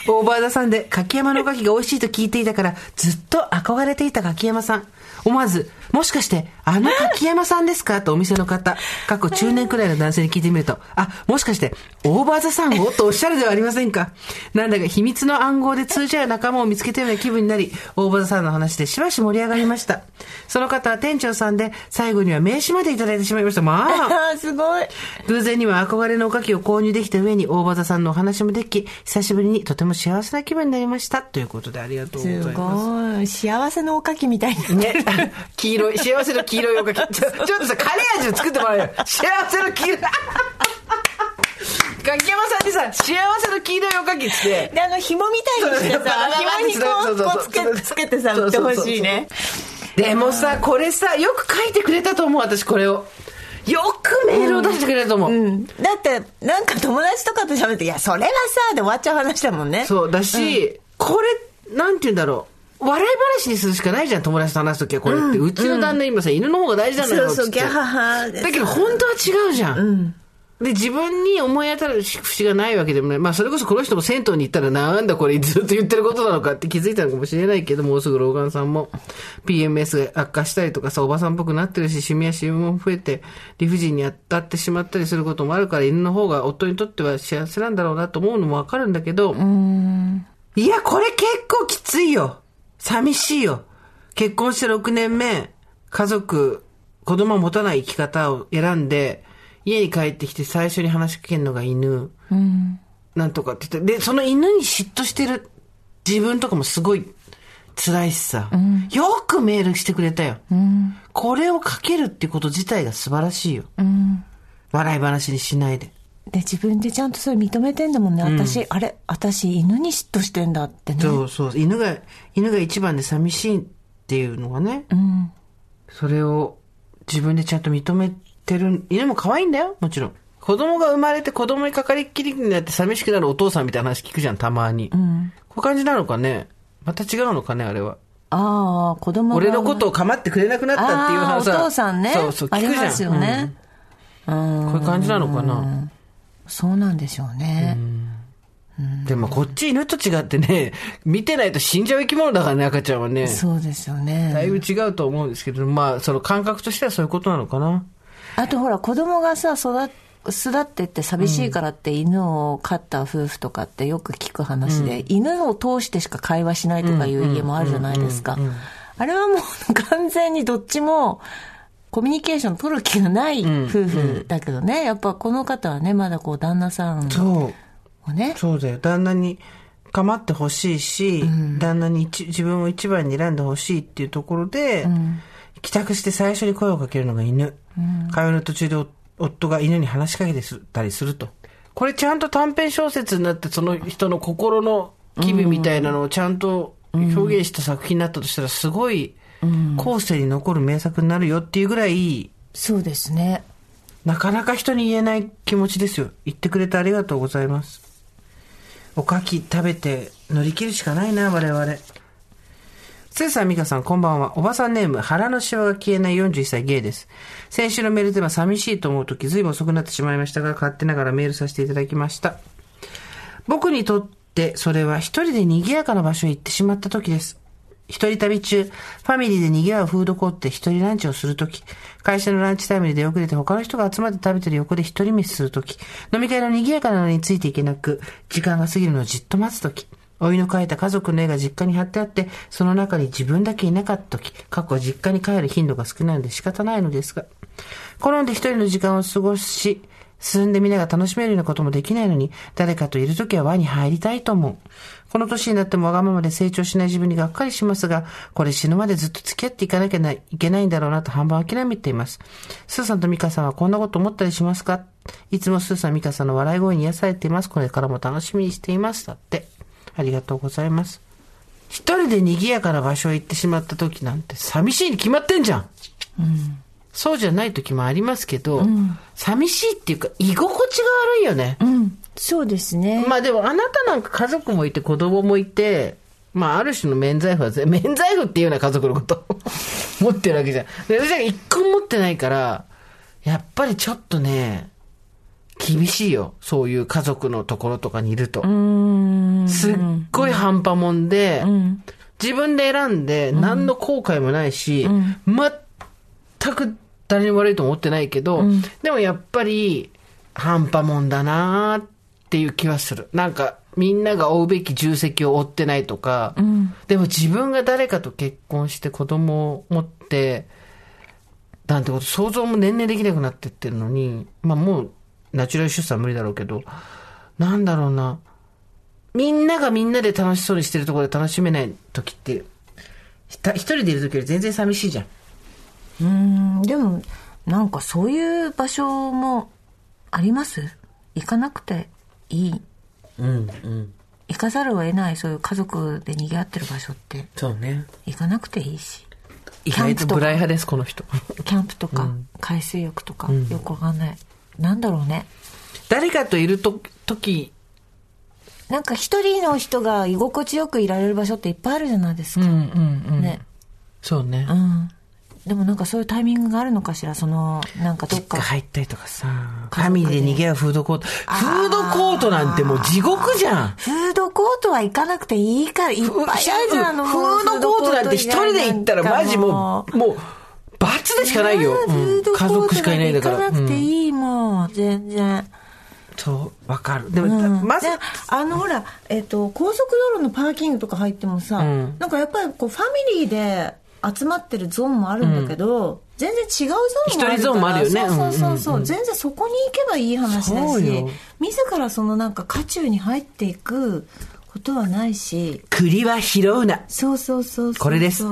[SPEAKER 2] オーバーザさんで柿山のおかきが美味しいと聞いていたから、ずっと憧れていた柿山さん。思わず、もしかして、あの柿山さんですか？とお店の方、過去中年くらいの男性に聞いてみると、あ、もしかして、オーバーザさんを？とおっしゃるではありませんか？なんだか秘密の暗号で通じ合う仲間を見つけたような気分になり、オーバーザさんの話でしばし盛り上がりました。その方は店長さんで、最後には名刺までいただいてしまいました。まあ。
[SPEAKER 3] すごい。
[SPEAKER 2] 偶然には憧れのおかきを購入できた上に、大場座さんのお話もでき、久しぶりにとても幸せな気分になりました。ということでありがとうござい
[SPEAKER 3] す
[SPEAKER 2] ます。
[SPEAKER 3] ごい。幸せのおかきみたいな。
[SPEAKER 2] ね、黄 色い、幸せの黄色いおかき。ちょっとさ、カレー味を作ってもらうよ。幸せの黄色い。柿山さんにさ、幸せの黄色いおかきって。
[SPEAKER 3] で、あの、紐みたいにしてさ、紐にこう、こうつけ、つけてさ、売ってほしいね。
[SPEAKER 2] でもさ、これさ、よく書いてくれたと思う、私これを。よくメールを出してくれたと思う。
[SPEAKER 3] うん。だって、なんか友達とかと喋って、いや、それはさ、で終わっちゃう話だもんね。
[SPEAKER 2] そう、だし、これ、なんて言うんだろう。笑い話にするしかないじゃん、友達と話すときはこれって。うちの旦那今さ、犬の方が大事なんだよ
[SPEAKER 3] そうそう、ギャハハで
[SPEAKER 2] だけど本当は違うじゃん。で、自分に思い当たる節がないわけでもない。まあ、それこそこの人も銭湯に行ったら、なんだこれずっと言ってることなのかって気づいたのかもしれないけど、もうすぐ老眼さんも PMS が悪化したりとかさ、おばさんっぽくなってるし、シミやシミも増えて、理不尽に当たってしまったりすることもあるから、犬の方が夫にとっては幸せなんだろうなと思うのもわかるんだけど、いや、これ結構きついよ。寂しいよ。結婚して6年目、家族、子供を持たない生き方を選んで、家に帰ってきて最初に話しかけるのが犬。なんとかって言って、で、その犬に嫉妬してる自分とかもすごい辛いしさ。よくメールしてくれたよ。これをかけるってこと自体が素晴らしいよ。笑い話にしないで。
[SPEAKER 3] で、自分でちゃんとそれ認めてんだもんね。私、あれ、私、犬に嫉妬してんだってね。
[SPEAKER 2] そうそう。犬が、犬が一番で寂しいっていうのがね。それを自分でちゃんと認めてる。犬も可愛いんだよ、もちろん。子供が生まれて子供にかかりっきりになって寂しくなるお父さんみたいな話聞くじゃん、たまに。こういう感じなのかねまた違うのかね、あれは。
[SPEAKER 3] ああ、子供が。
[SPEAKER 2] 俺のことを構ってくれなくなったっていう
[SPEAKER 3] ああ、お
[SPEAKER 2] 話さ。
[SPEAKER 3] 父さんね。
[SPEAKER 2] そうそう、聞くじゃん。
[SPEAKER 3] ありますよね。うん
[SPEAKER 2] うんこういう感じなのかな。
[SPEAKER 3] そうなんでしょうね。
[SPEAKER 2] でもこっち犬と違ってね、見てないと死んじゃう生き物だからね、赤ちゃんはね。
[SPEAKER 3] そうですよね。
[SPEAKER 2] だいぶ違うと思うんですけど、まあ、その感覚としてはそういうことなのかな。
[SPEAKER 3] あとほら、子供がさ、育っ、巣立ってって寂しいからって犬を飼った夫婦とかってよく聞く話で、犬を通してしか会話しないとかいう家もあるじゃないですか。あれはもう 完全にどっちもコミュニケーション取る気がない夫婦だけどね、やっぱこの方はね、まだこう旦那さん
[SPEAKER 2] そう。
[SPEAKER 3] をね、
[SPEAKER 2] そうだよ。旦那に構ってほしいし、旦那に一自分を一番に選んでほしいっていうところで、帰宅して最初に声をかけるのが犬。会話の途中でお夫が犬に話しかけてたりすると。これちゃんと短編小説になって、その人の心の機微みたいなのをちゃんと表現した作品になったとしたら、すごい後世に残る名作になるよっていうぐらい、
[SPEAKER 3] そうですね。
[SPEAKER 2] なかなか人に言えない気持ちですよ。言ってくれてありがとうございます。おかき食べて乗り切るしかないな、我々。スーさん、ミカさん、こんばんは。おばさんネーム、腹のシワが消えない41歳ゲイです。先週のメールでは寂しいと思うとき、ずいぶん遅くなってしまいましたが、勝手ながらメールさせていただきました。僕にとって、それは一人で賑やかな場所へ行ってしまった時です。一人旅中、ファミリーで賑わうフードコートで一人ランチをするとき、会社のランチタイムに出遅れて他の人が集まって食べてる横で一人飯するとき、飲み会の賑やかなのについていけなく、時間が過ぎるのをじっと待つとき、お湯の描いた家族の絵が実家に貼ってあって、その中に自分だけいなかったとき、過去実家に帰る頻度が少ないので仕方ないのですが、好んで一人の時間を過ごし、進んでみなが楽しめるようなこともできないのに、誰かといるときは輪に入りたいと思う。この年になってもわがままで成長しない自分にがっかりしますが、これ死ぬまでずっと付き合っていかなきゃいけないんだろうなと半分諦めています。スーさんとミカさんはこんなこと思ったりしますか？いつもスーさん、ミカさんの笑い声に癒されています。これからも楽しみにしています。だって。ありがとうございます。一人で賑やかな場所へ行ってしまった時なんて寂しいに決まってんじゃん。そうじゃない時もありますけど、寂しいっていうか居心地が悪いよね。
[SPEAKER 3] うん。そうですね。
[SPEAKER 2] まあでもあなたなんか家族もいて子供もいて、まあある種の免罪符はぜ、免罪符っていうような家族のこと 持ってるわけじゃん。で私は一個も持ってないから、やっぱりちょっとね、厳しいよ。そういう家族のところとかにいると。すっごい半端もんで、自分で選んで何の後悔もないし、全く誰にも悪いと思ってないけど、でもやっぱり半端もんだなーっていう気はする。なんかみんなが追うべき重責を負ってないとか、でも自分が誰かと結婚して子供を持って、なんてこと想像も年々できなくなってってるのに、まあもうナチュラル出産無理だろうけど、なんだろうな。みんながみんなで楽しそうにしてるところで楽しめない時って、ひた一人でいる時より全然寂しいじゃん。
[SPEAKER 3] うん、でも、なんかそういう場所もあります？行かなくていい。
[SPEAKER 2] うん、うん。
[SPEAKER 3] 行かざるを得ないそういう家族で賑わってる場所って
[SPEAKER 2] そうね。
[SPEAKER 3] 行かなくていいし。
[SPEAKER 2] 意外とブライ派です、この人。
[SPEAKER 3] キャンプとか、海水浴とか、よくわかんない。なんだろうね。
[SPEAKER 2] 誰かといると時、
[SPEAKER 3] なんか一人の人が居心地よくいられる場所っていっぱいあるじゃないですか。
[SPEAKER 2] うんうんうん。
[SPEAKER 3] ね。
[SPEAKER 2] そうね。
[SPEAKER 3] うん。でもなんかそういうタイミングがあるのかしら、その、なんかどっか。
[SPEAKER 2] 入ったりとかさ、ファミリーで逃げ合うフードコート。フードコートなんてもう地獄じゃん。
[SPEAKER 3] フードコートは行かなくていいから、いっぱいあるじゃん、あの、
[SPEAKER 2] フードコートなんて一人で行ったらマジもう、もう、罰でしかないよ。
[SPEAKER 3] フ
[SPEAKER 2] うん
[SPEAKER 3] ードコ
[SPEAKER 2] 家族しかいないんだから。
[SPEAKER 3] 行かなくて
[SPEAKER 2] うん
[SPEAKER 3] いいもん、全然。
[SPEAKER 2] そう、わかる。で
[SPEAKER 3] う
[SPEAKER 2] も、
[SPEAKER 3] ん
[SPEAKER 2] まず
[SPEAKER 3] で、あのほら、えっ、と高速道路のパーキングとか入ってもさ、
[SPEAKER 2] うん
[SPEAKER 3] なんかやっぱりこうファミリーで集まってるゾーンもあるんだけど、全然違うゾーンもあるから
[SPEAKER 2] 一人ゾーンもあるよね。
[SPEAKER 3] そうそうそうそう、
[SPEAKER 2] うんうんうん。
[SPEAKER 3] 全然そこに行けばいい話だし自らそのなんか渦中に入っていくことはないし。
[SPEAKER 2] 栗は拾うな。
[SPEAKER 3] そうそうそうそう。
[SPEAKER 2] これです。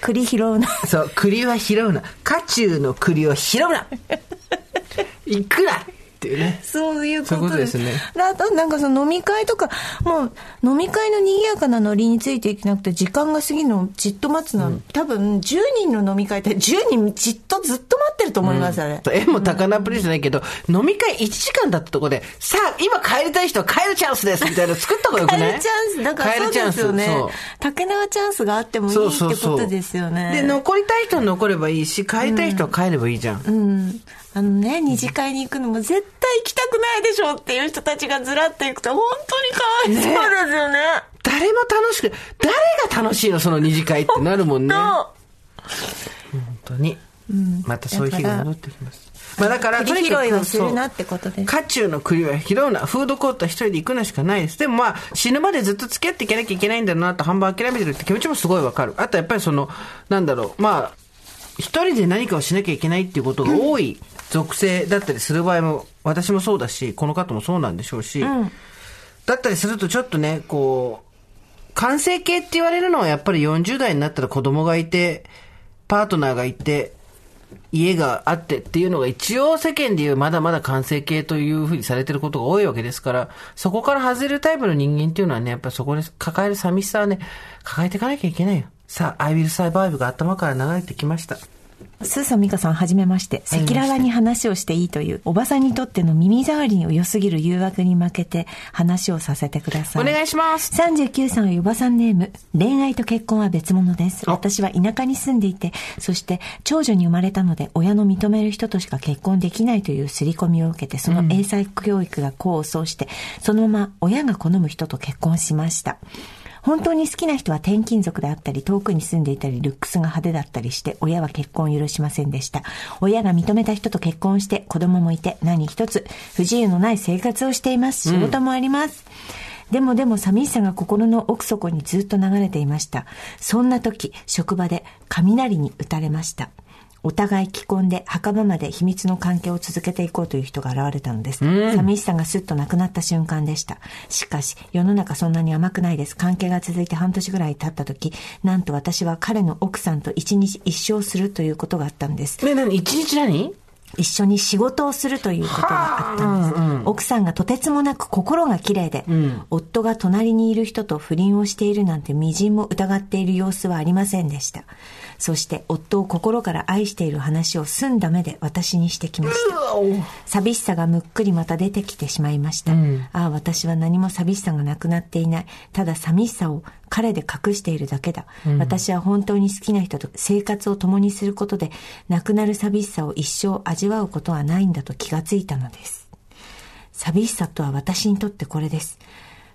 [SPEAKER 3] 栗拾うな。
[SPEAKER 2] そう、栗は拾うな。渦中の栗を拾うな。いくらっていうね。
[SPEAKER 3] そういうこ
[SPEAKER 2] ととですすね
[SPEAKER 3] であと、なんかその飲み会とか、もう飲み会の賑やかなノリについていけなくて、時間が過ぎるのをじっと待つのは、多分10人の飲み会って10人じっとずっと待ってると思います、あれ。
[SPEAKER 2] 縁も高菜プリじゃないけど、飲み会1時間だったところで、さあ、今帰りたい人は帰るチャンスですみたいなの作った方がよくない？
[SPEAKER 3] 帰るチャンス、だからそうですよね
[SPEAKER 2] そう。
[SPEAKER 3] 竹縄チャンスがあってもいい
[SPEAKER 2] そう
[SPEAKER 3] って
[SPEAKER 2] そうそう。
[SPEAKER 3] ことですよね。
[SPEAKER 2] で、残りたい人は残ればいいし、帰りたい人は帰ればいいじゃん。
[SPEAKER 3] うん。あのね、二次会に行くのも絶対行きたくないでしょっていう人たちがずらっていくと、本当にかわいそうですよね。
[SPEAKER 2] 誰も楽しく、誰が楽しいのその二次会ってなるもんね。本当に。またそういう日が戻ってきます。まあだから、
[SPEAKER 3] 栗拾いはするな
[SPEAKER 2] と
[SPEAKER 3] ってことです。
[SPEAKER 2] にかくそう渦中の栗は拾うな。フードコートは一人で行くのしかないです。でもまあ、死ぬまでずっと付き合っていけなきゃいけないんだなと半分諦めてるって気持ちもすごいわかる。あとやっぱりその、なんだろう、まあ、一人で何かをしなきゃいけないっていうことが多い属性だったりする場合も、私もそうだし、この方もそうなんでしょうし、だったりするとちょっとね、こう、完成形って言われるのはやっぱり40代になったら子供がいて、パートナーがいて、家があってっていうのが一応世間でいうまだまだ完成形というふうにされてることが多いわけですから、そこから外れるタイプの人間っていうのはね、やっぱりそこで抱える寂しさはね、抱えていかなきゃいけないよ。さあ、I will survive が頭から流れてきました。
[SPEAKER 3] スーさん、ミカさん、はじめまして。赤裸々に話をしていいという、おばさんにとっての耳障りに良すぎる誘惑に負けて話をさせてください。
[SPEAKER 2] お願いします。
[SPEAKER 3] 39歳のおばさんネーム。恋愛と結婚は別物です。
[SPEAKER 2] あ
[SPEAKER 3] 私は田舎に住んでいて、そして長女に生まれたので、親の認める人としか結婚できないという刷り込みを受けて、その英才教育が功を奏して、そのまま親が好む人と結婚しました。本当に好きな人は転勤族であったり、遠くに住んでいたり、ルックスが派手だったりして、親は結婚を許しませんでした。親が認めた人と結婚して、子供もいて、何一つ、不自由のない生活をしています。仕事もあります。でもでも寂しさが心の奥底にずっと流れていました。そんな時、職場で雷に打たれました。お互い既婚で墓場まで秘密の関係を続けていこうという人が現れたのです。寂しさがスッとなくなった瞬間でした。しかし、世の中そんなに甘くないです。関係が続いて半年ぐらい経った時、なんと私は彼の奥さんと一日一生するということがあったんです。
[SPEAKER 2] ね、何？一日何？
[SPEAKER 3] 一緒に仕事をするということがあったんです。奥さんがとてつもなく心が綺麗で、夫が隣にいる人と不倫をしているなんて微塵も疑っている様子はありませんでした。そして夫を心から愛している話を澄んだ目で私にしてきました。寂しさがむっくりまた出てきてしまいました。ああ、私は何も寂しさがなくなっていない。ただ寂しさを彼で隠しているだけだ。私は本当に好きな人と生活を共にすることで、なくなる寂しさを一生味わうことはないんだと気がついたのです。寂しさとは私にとってこれです。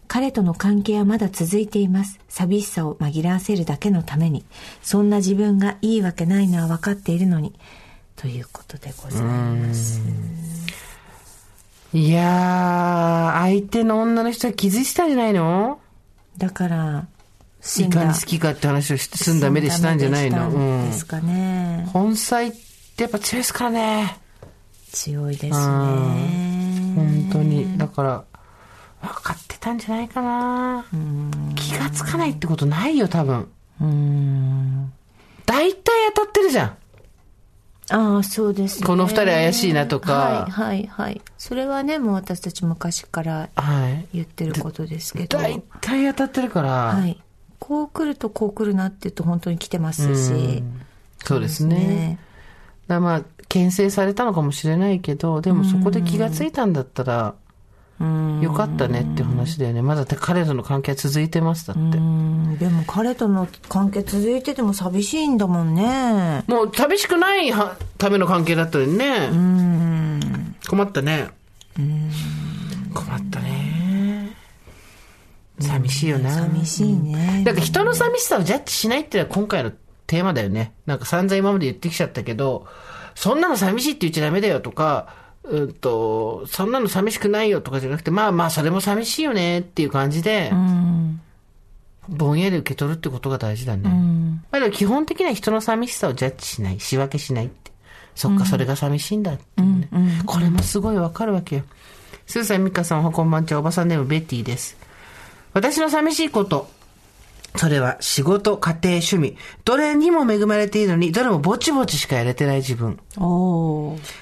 [SPEAKER 3] 彼との関係はまだ続いています。寂しさを紛らわせるだけのために、そんな自分がいいわけないのは分かっているのに、ということでございます。
[SPEAKER 2] いやー、相手の女の人は気づいてたんじゃないの？
[SPEAKER 3] だから、
[SPEAKER 2] いかに好きかって話をして澄んだ目でしたんじゃないの？うん
[SPEAKER 3] ですかね。
[SPEAKER 2] 本妻ってやっぱ強いですからね。
[SPEAKER 3] 強いですね。
[SPEAKER 2] 本当に。だから、分かってたんじゃないかな。気がつかないってことないよ、多分。
[SPEAKER 3] うん。
[SPEAKER 2] 大体当たってるじゃん。
[SPEAKER 3] ああ、そうですね。
[SPEAKER 2] この二人怪しいなとか
[SPEAKER 3] はい、はい、はい。それはね、もう私たち昔から
[SPEAKER 2] はい。
[SPEAKER 3] 言ってることですけど。
[SPEAKER 2] 大体当たってるから。
[SPEAKER 3] はい。こう来るとこう来るなって言うと本当に来てますし。
[SPEAKER 2] そうですね。
[SPEAKER 3] ね
[SPEAKER 2] だまあ、牽制されたのかもしれないけど、でもそこで気がついたんだったら、
[SPEAKER 3] うん。
[SPEAKER 2] よかったねって話だよね。まだ彼との関係は続いてます、だって。
[SPEAKER 3] うん。でも彼との関係続いてても寂しいんだもんね。
[SPEAKER 2] もう寂しくないはための関係だったのにね。困ったね。困ったね。寂しいよな。
[SPEAKER 3] 寂しいね。
[SPEAKER 2] だから人の寂しさをジャッジしないっていうのは今回のテーマだよね。なんか散々今まで言ってきちゃったけど、そんなの寂しいって言っちゃダメだよとか、うんと、そんなの寂しくないよとかじゃなくて、まあまあそれも寂しいよねっていう感じで、
[SPEAKER 3] うん。
[SPEAKER 2] ぼんやり受け取るってことが大事だね。まあでも基本的には人の寂しさをジャッジしない、仕分けしないって。そっか、それが寂しいんだっていうね。これもすごいわかるわけよ。スーさん、ミカさん、おはこんばんちは、おばさんネームベッティです。私の寂しいこと。それは仕事、家庭、趣味。どれにも恵まれているのに、どれもぼちぼちしかやれてない自分。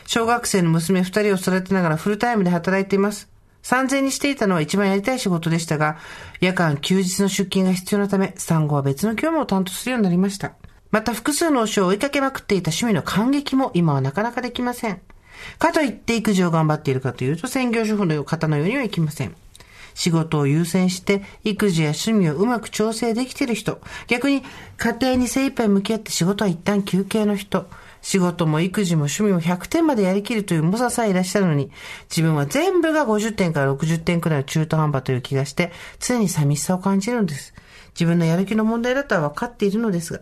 [SPEAKER 2] 小学生の娘二人を育てながらフルタイムで働いています。産前にしていたのは一番やりたい仕事でしたが、夜間休日の出勤が必要なため、産後は別の業務を担当するようになりました。また複数の推しを追いかけまくっていた趣味の感激も今はなかなかできません。かといって育児を頑張っているかというと専業主婦の方のようにはいきません。仕事を優先して育児や趣味をうまく調整できている人。逆に家庭に精一杯向き合って仕事は一旦休憩の人。仕事も育児も趣味も100点までやりきるという猛者さえいらっしゃるのに、自分は全部が50点から60点くらいの中途半端という気がして、常に寂しさを感じるんです。自分のやる気の問題だとは分かっているのですが、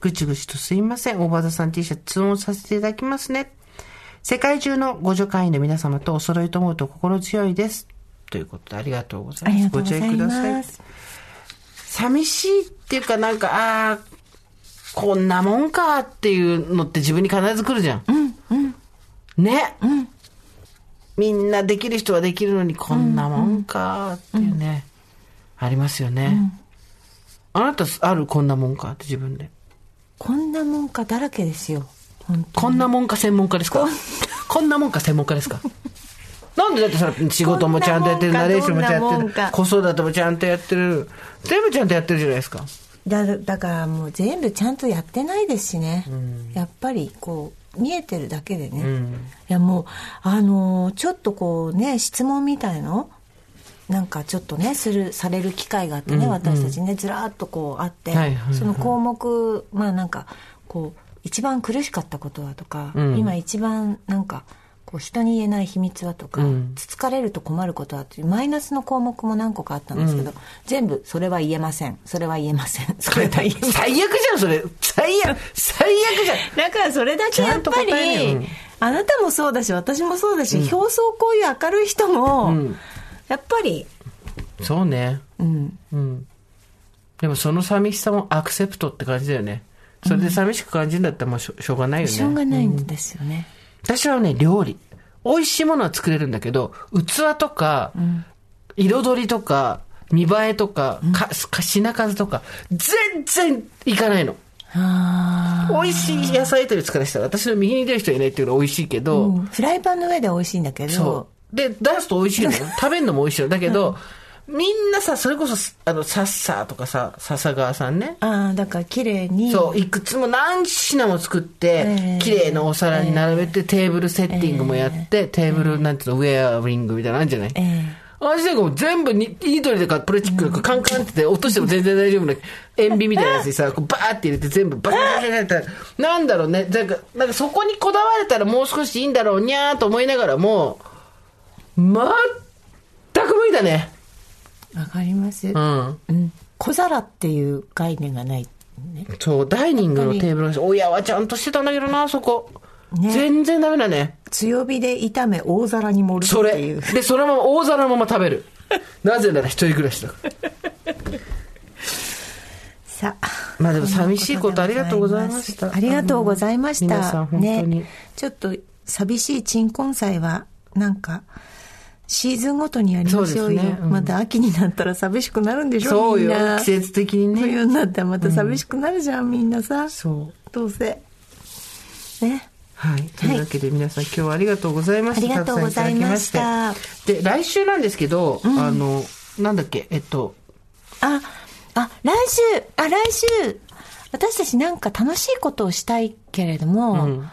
[SPEAKER 2] ぐちぐちとすいません。大場田さん T シャツ通音させていただきますね。世界中のご助会員の皆様とお揃いと思うと心強いです。ということでありがとうございます。
[SPEAKER 3] ご
[SPEAKER 2] 注意ください。
[SPEAKER 3] ます。
[SPEAKER 2] 寂しいっていうかなんか、ああ、こんなもんかっていうのって自分に必ず来るじゃん。ね、みんなできる人はできるのにこんなもんかっていうね、ありますよね。あなたあるこんなもんかって自分で。
[SPEAKER 3] こんなもんかだらけですよ。
[SPEAKER 2] こんなもんか専門家ですか？こんなもんか専門家ですか？なんでだってさ、仕事もちゃんとやってる、ナレーションもちゃんとやってる子育てもちゃんとやってる、全部ちゃんとやってるじゃないですか。
[SPEAKER 3] だだからもう全部ちゃんとやってないですしね、やっぱりこう見えてるだけでね、いやもうあのーちょっとこうね質問みたいの？なんかちょっとねするされる機会があってね、私たちねずらーっとこうあって、
[SPEAKER 2] はいはいはい。
[SPEAKER 3] その項目まあなんかこう一番苦しかったことはとか、
[SPEAKER 2] ん。
[SPEAKER 3] 今一番なんかこう人に言えない秘密はとか、
[SPEAKER 2] うん
[SPEAKER 3] つつかれると困ることはっていうマイナスの項目も何個かあったんですけど、全部それは言えませんそれは言えません それは言えません
[SPEAKER 2] 最悪じゃん、それ。最悪、最悪じゃん。
[SPEAKER 3] だからそれだけやっぱり、
[SPEAKER 2] うん
[SPEAKER 3] あなたもそうだし私もそうだし、表層こういう明るい人も、
[SPEAKER 2] ん
[SPEAKER 3] やっぱり、
[SPEAKER 2] そうね。
[SPEAKER 3] うん、
[SPEAKER 2] うん。でもその寂しさもアクセプトって感じだよね。それで寂しく感じるんだったらもうしょしょうがないよね。
[SPEAKER 3] しょうがないんですよね。
[SPEAKER 2] 私はね、料理。美味しいものは作れるんだけど、器とか、彩りとか、見栄えとか、かか品数とか、全然いかないの。
[SPEAKER 3] あ
[SPEAKER 2] 美味しい野菜というからしたら、私の右に出る人いないっていうのは美味しいけ
[SPEAKER 3] あ。
[SPEAKER 2] ど、
[SPEAKER 3] うんフライパンの上で美味しいんだけど
[SPEAKER 2] そ、う。で、出すと美味しいのよ。食べるのも美味しいの。だけど、みんなさ、それこそ、あの、サッサーとかさ、笹川さんね。
[SPEAKER 3] ああ、だから綺麗に。
[SPEAKER 2] そう、いくつも何品も作って
[SPEAKER 3] ええ、
[SPEAKER 2] 綺麗なお皿に並べて、テーブルセッティングもやって、テーブル、なんていうの、ウェアリングみたいなのあるんじゃない？
[SPEAKER 3] ええ。
[SPEAKER 2] 私なんかもう全部に、ニトリとかプラスチックとかカンカンってて落としても全然大丈夫な、塩ビみたいなやつにさ、こうバーって入れて全部バーって入れたら、なんだろうね、なんか、なんかそこにこだわれたらもう少しいいんだろうにゃーと思いながらも、全く無理だね。
[SPEAKER 3] わかります。
[SPEAKER 2] うん。
[SPEAKER 3] うん。小皿っていう概念がない。ね。
[SPEAKER 2] そう、ダイニングのテーブルの人、親はちゃんとしてたんだけどな、そこ。
[SPEAKER 3] ね
[SPEAKER 2] 全然ダメだね。
[SPEAKER 3] 強火で炒め大皿に盛る
[SPEAKER 2] それ。
[SPEAKER 3] っていう。
[SPEAKER 2] で、そのまま大皿のまま食べる。なぜなら一人暮らしだから。
[SPEAKER 3] さあ。
[SPEAKER 2] まあでも寂しいことありがとうございました
[SPEAKER 3] ありがとうございました。
[SPEAKER 2] 皆さん本当に
[SPEAKER 3] ね。ちょっと寂しい鎮魂祭は、なんか、シーズンごとにやりましょうよ。
[SPEAKER 2] そうねうん
[SPEAKER 3] また秋になったら寂しくなるんでしょ
[SPEAKER 2] そうよ。季節的にね
[SPEAKER 3] 冬になったらまた寂しくなるじゃん、みんなさ。
[SPEAKER 2] そう。
[SPEAKER 3] どうせ。ね。
[SPEAKER 2] はい。というわけで皆さん今日はありがとうございました。
[SPEAKER 3] ありがとうございました
[SPEAKER 2] してで、来週なんですけど、あの、なんだっけ、えっと、
[SPEAKER 3] あ、あ、来週、あ、来週、私たちなんか楽しいことをしたいけれども、
[SPEAKER 2] うん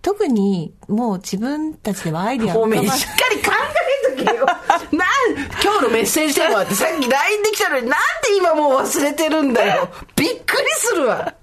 [SPEAKER 3] 特にもう自分たちではアイディア
[SPEAKER 2] 方面しっかり考えとけよ。なん、今日のメッセージテーマってさっき LINE できたのになんで今もう忘れてるんだよ。びっくりするわ。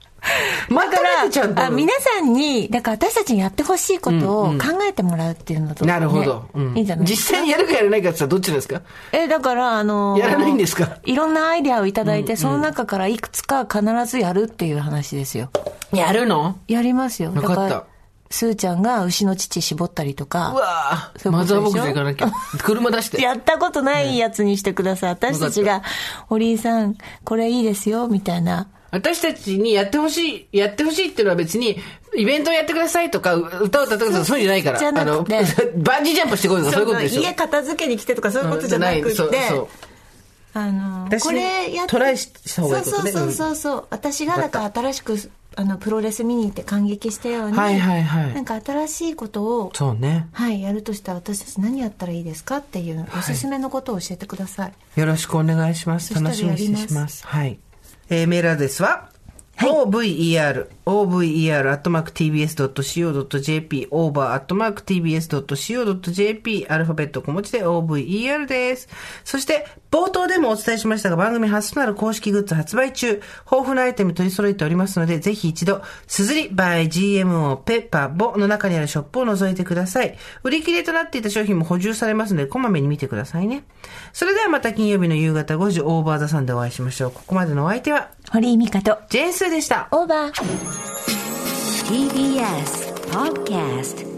[SPEAKER 2] まとめてちゃんと。
[SPEAKER 3] あ皆さんに、だから私たちにやってほしいことを考えてもらうっていうのと、ね
[SPEAKER 2] なるほど、うん
[SPEAKER 3] いいんじゃない
[SPEAKER 2] 実際にやるかやらないかって言ったらどっちですか？
[SPEAKER 3] え、だから、あのー
[SPEAKER 2] やらないんですか？
[SPEAKER 3] いろんなアイディアをいただいて、その中からいくつか必ずやるっていう話ですよ。
[SPEAKER 2] やるの？
[SPEAKER 3] やりますよ。
[SPEAKER 2] わかった
[SPEAKER 3] スーちゃんが牛の乳絞ったりと
[SPEAKER 2] う
[SPEAKER 3] か。
[SPEAKER 2] わ
[SPEAKER 3] そういうことでしょ？
[SPEAKER 2] ぁマザーボックス行かなきゃ。車出して。
[SPEAKER 3] やったことないやつにしてください。私たちが、堀井さん、これいいですよ、みたいな。
[SPEAKER 2] 私たちにやってほしい、やってほしいっていうのは別に、イベントをやってくださいとか、う歌を歌ってくださいとかそういうんじゃないから。
[SPEAKER 3] じゃなくて
[SPEAKER 2] あの、バンジージャンプしてこいとかそういうことでしょ？
[SPEAKER 3] 家片付けに来てとかそういうことじゃなくて、
[SPEAKER 2] うんそうそう
[SPEAKER 3] あの、
[SPEAKER 2] 私
[SPEAKER 3] これやっ
[SPEAKER 2] トライした方がいいことね
[SPEAKER 3] そうそうそうそう。私がだから新しく、あの、プロレス見に行って感激したように、
[SPEAKER 2] はいはいはい
[SPEAKER 3] なんか新しいことを、
[SPEAKER 2] そうね。
[SPEAKER 3] はい、やるとしたら私たち何やったらいいですかっていう、おすすめのことを教えてください。
[SPEAKER 2] よろしくお願いします。楽しみにしてます。はい。えーメールアドレスは、over, over, アットマーク tbs.co.jp, over, アットマーク tbs.co.jp、アルファベット小文字で over です。そして、冒頭でもお伝えしましたが、番組初となる公式グッズ発売中、豊富なアイテム取り揃えておりますので、ぜひ一度、すずり by GMO ペッパーボの中にあるショップを覗いてください。売り切れとなっていた商品も補充されますので、こまめに見てくださいね。それではまた金曜日の夕方5時、オーバーザさんでお会いしましょう。ここまでのお相手は、
[SPEAKER 3] 堀井美香と、
[SPEAKER 2] ジェーンスーでした。
[SPEAKER 3] オーバー。
[SPEAKER 1] TBS Podcast